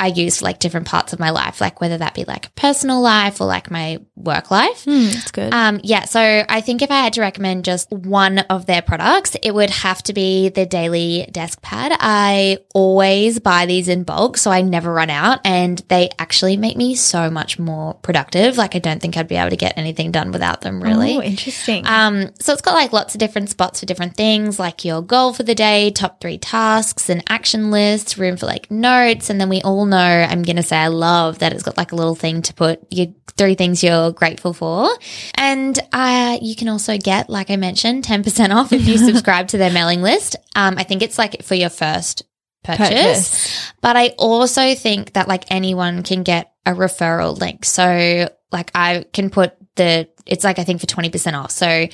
I use for like different parts of my life, like whether that be like personal life or like my work life. Hmm, that's good. Um, yeah, so I think if I had to recommend just one of their products, it would have to be the Daily Desk Pad. I always buy these in bulk, so I never run out, and they actually make me so much more productive. Like, I don't think I'd be able to get anything done without them, really. Oh, interesting. Um, so it's got like lots of different spots for different things, like your goal for the day, top three tasks, an action list, room for like notes, and then we all know I'm gonna say I love that it's got like a little thing to put your three things you're grateful for, and uh, you can also get, like I mentioned, ten percent off if you [LAUGHS] subscribe to their mailing list. Um, I think it's like for your first purchase. Purchase. But I also think that like anyone can get a referral link. So like I can put the it's like I think for twenty percent off. So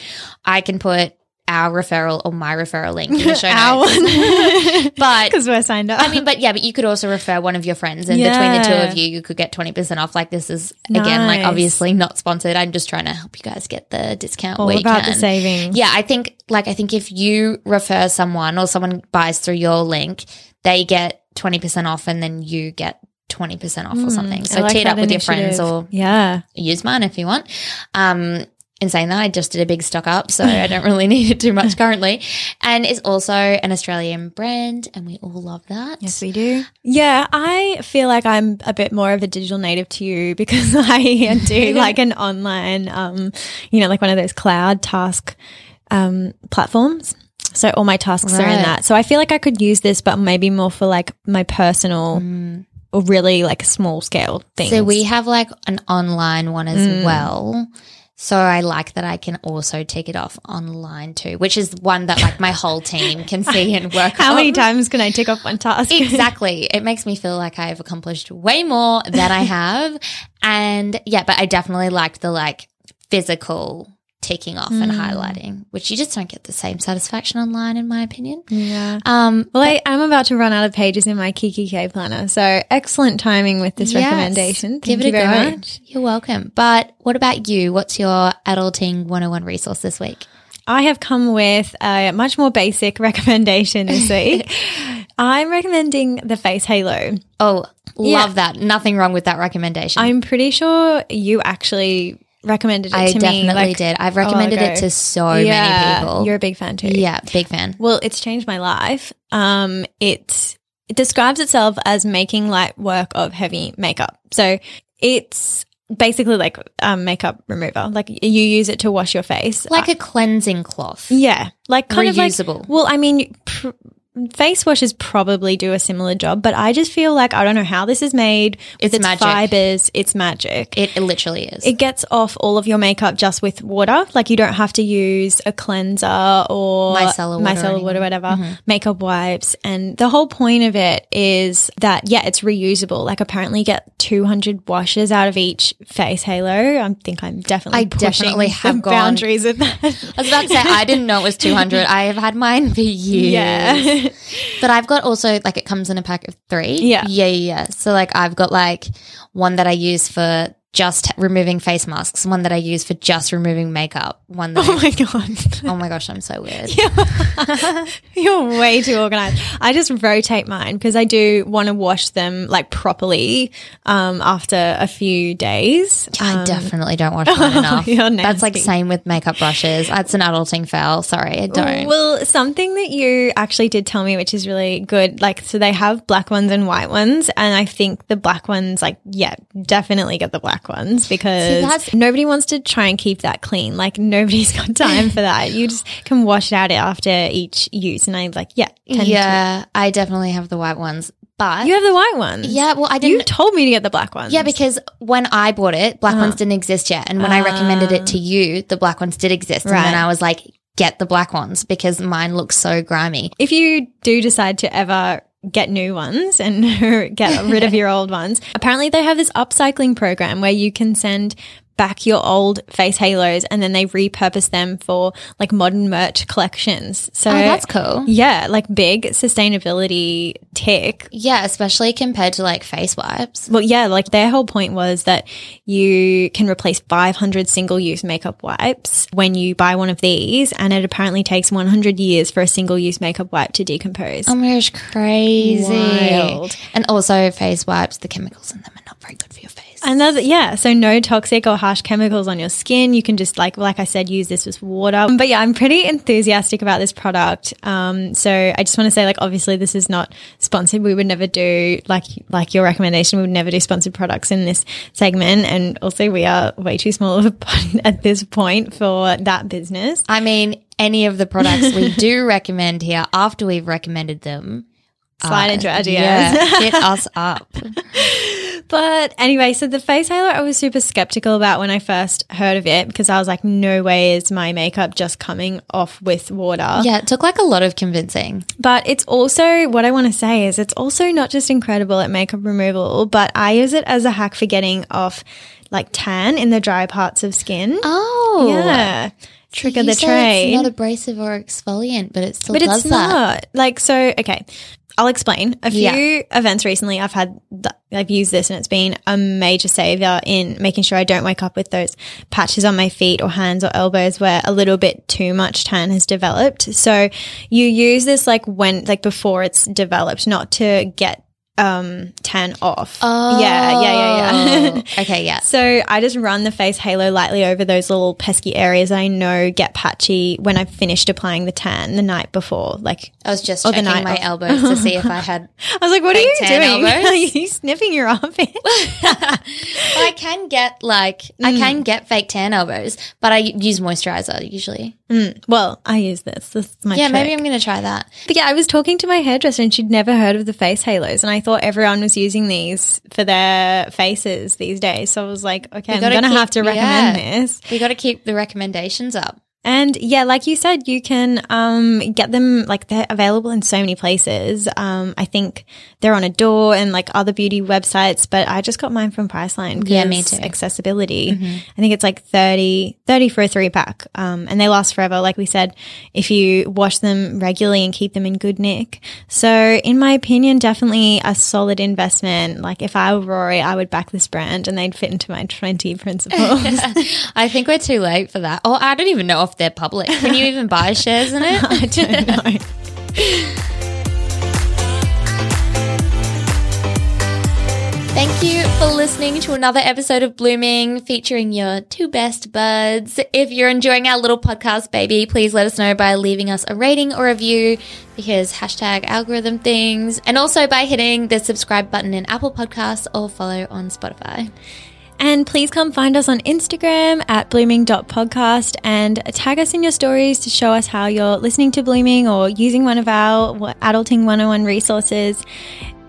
I can put our referral or my referral link in the [LAUGHS] show Our notes. one. [LAUGHS] But Because we're signed up. I mean, but yeah, but you could also refer one of your friends, and between the two of you, you could get twenty percent off. Like this is again, like obviously not sponsored. I'm just trying to help you guys get the discount. all about can. the savings. Yeah, I think like I think if you refer someone or someone buys through your link, they get twenty percent off, and then you get twenty percent off or something. So like tee it up with your friends or yeah. use mine if you want. Um, in saying that, I just did a big stock up, so I don't really [LAUGHS] need it too much currently. And it's also an Australian brand, and we all love that. Yes, we do. Yeah, I feel like I'm a bit more of a digital native to you [LAUGHS] because I do [LAUGHS] like an online, um, you know, like one of those cloud task um, platforms. So all my tasks are in that. So I feel like I could use this, but maybe more for like my personal or really like small scale things. So we have like an online one as well. So I like that I can also take it off online too, which is one that like my whole team can see and [LAUGHS] work on. How on. many times can I tick off one task? exactly. It makes me feel like I've accomplished way more than I have. And yeah, but I definitely liked the like physical ticking off and highlighting, which you just don't get the same satisfaction online, in my opinion. yeah. Um, Well, I, I'm about to run out of pages in my kikki.K planner, so excellent timing with this yes, recommendation. Thank Give it you a very go. much. You're welcome. But what about you? What's your adulting 101 resource this week? I have come with a much more basic [LAUGHS] recommendation this week. [LAUGHS] I'm recommending the Face Halo. Oh, Yeah. love that. Nothing wrong with that recommendation. I'm pretty sure you actually recommended it I to definitely me. like, did. I've recommended it to so Yeah, many people. You're a big fan too. yeah, big fan. Well, it's changed my life. Um, it it describes itself as making light work of heavy makeup. So it's basically like um, makeup remover. Like you use it to wash your face. Like a cleansing cloth. Yeah, like kind Reusable. of like. Well, I mean, pr- face washes probably do a similar job, but I just feel like I don't know how this is made. With It's its magic. fibers. It's magic. It, it literally is. it gets off all of your makeup just with water. Like you don't have to use a cleanser or Micellar water micellar water, whatever, mm-hmm. makeup wipes. And the whole point of it is that, yeah, it's reusable. Like apparently you get 200 washes out of each face halo. I think I'm definitely I pushing definitely have gone- boundaries of that. I was about to say, I didn't know it was 200. I have had mine for [LAUGHS] years. yeah. [LAUGHS] But I've got also, like, it comes in a pack of three. Yeah. Yeah, yeah, yeah. So, like, I've got, like, one that I use for just removing face masks, one that I use for just removing makeup, one that Oh I- my God. [LAUGHS] oh my gosh, I'm so weird. [LAUGHS] [LAUGHS] You're way too organized. I just rotate mine because I do want to wash them like properly um, after a few days. I definitely don't wash mine enough. you're That's like nasty. same with makeup brushes. That's an adulting fail. Sorry, I don't. Well, something that you actually did tell me, which is really good. Like, so they have black ones and white ones, and I think the black ones, like, yeah, definitely get the black ones because that's- nobody wants to try and keep that clean. Like, nobody's got time for that. You just can wash it out after each use, and I'm like, yeah, tend to- yeah, I definitely have the white ones. But You have the white ones. yeah, well, I didn't. You told me to get the black ones. yeah, because when I bought it, black ones uh-huh. didn't exist yet, and when I recommended it to ah. you, the black ones did exist, and then I was like, get the black ones because mine looks so grimy. If you do decide to ever get new ones and [LAUGHS] get rid of your old ones, apparently they have this upcycling program where you can send back your old face halos and then they repurpose them for like modern merch collections. So Oh, that's cool. Yeah, like big sustainability tick. Yeah, especially compared to like face wipes. Well, yeah, like their whole point was that you can replace 500 single use makeup wipes when you buy one of these. And it apparently takes 100 years for a single use makeup wipe to decompose. Oh my gosh, crazy. Wild. And also face wipes, the chemicals in them are not very good for your face. Another, yeah. So no toxic or harsh chemicals on your skin. You can just like, like I said, use this with water. But yeah, I'm pretty enthusiastic about this product. Um, so I just want to say, like, obviously this is not sponsored. We would never do like, like your recommendation. We would never do sponsored products in this segment. And also we are way too small of a body [LAUGHS] at this point for that business. I mean, any of the products we do [LAUGHS] recommend here after we've recommended them. Slide uh, into our DMs. Yeah, hit us [LAUGHS] up. But anyway, so the face halo I was super skeptical about when I first heard of it because I was like, no way is my makeup just coming off with water. Yeah, it took like a lot of convincing. But it's also what I want to say is it's also not just incredible at makeup removal, but I use it as a hack for getting off like tan in the dry parts of skin. Oh, yeah. Trick of the trade. It's not abrasive or exfoliant, but it still but does it's that. not like so okay i'll explain a few Yeah. events recently i've had th- i've used this and it's been a major savior in making sure i don't wake up with those patches on my feet or hands or elbows where a little bit too much tan has developed so you use this like when like before it's developed not to get um tan off Oh, yeah yeah yeah yeah [LAUGHS] okay, yeah. So I just run the face halo lightly over those little pesky areas I know get patchy when I've finished applying the tan the night before. Like I was just checking my of. elbows to see if I [LAUGHS] had. I was like, what are you doing? [LAUGHS] elbows? Are you sniffing your armpit? I can get like I can get fake tan elbows, but I use moisturizer usually. Mm, well, I use this. This is my Yeah, trick. maybe I'm gonna try that. But yeah, I was talking to my hairdresser and she'd never heard of the face halos, and I thought everyone was using these for their faces these days. So I was like, okay, I'm gonna have to recommend yeah. this. We got to keep the recommendations up. And yeah, like you said, you can um, get them like they're available in so many places. Um, I think they're on Adore and like other beauty websites, but I just got mine from Priceline. Yeah, me too. Mm-hmm. Accessibility. I think it's like 30, 30 for a three pack. Um, and they last forever. Like we said, if you wash them regularly and keep them in good nick. So in my opinion, definitely a solid investment. Like if I were Rory, I would back this brand and they'd fit into my 20 [LAUGHS] principles. [LAUGHS] I think we're too late for that. Or I don't even know if they're public. Can you even buy shares in it? [LAUGHS] I don't know. Thank you for listening to another episode of Blooming featuring your two best buds. If you're enjoying our little podcast, baby, please let us know by leaving us a rating or a review because hashtag algorithm things and also by hitting the subscribe button in Apple Podcasts or follow on Spotify. And please come find us on Instagram at blooming.podcast and tag us in your stories to show us how you're listening to Blooming or using one of our Adulting 101 resources.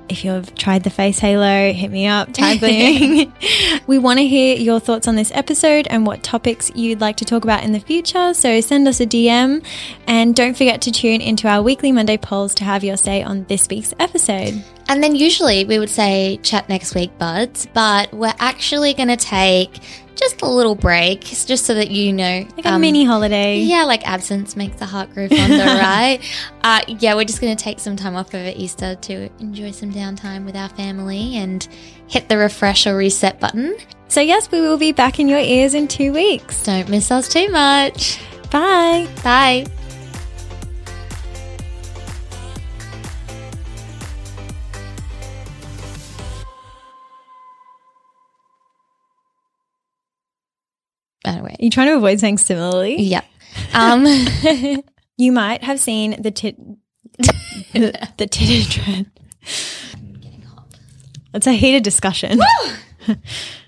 If you've tried the face halo, hit me up, tag [LAUGHS] Blooming. [LAUGHS] we want to hear your thoughts on this episode and what topics you'd like to talk about in the future. So send us a DM and don't forget to tune into our weekly Monday polls to have your say on this week's episode. And then usually we would say chat next week, buds, but we're actually going to take just a little break just so that you know. Like a um, mini holiday. Yeah, like absence makes the heart grow fonder, [LAUGHS] right? Uh, yeah, we're just going to take some time off over Easter to enjoy some downtime with our family and hit the refresh or reset button. So, yes, we will be back in your ears in two weeks. Don't miss us too much. Bye. Bye. Anyway, Are you trying to avoid saying similarly? yep. Um, [LAUGHS] You might have seen the tit, the, the titted trend. [LAUGHS] It's a heated discussion. [LAUGHS]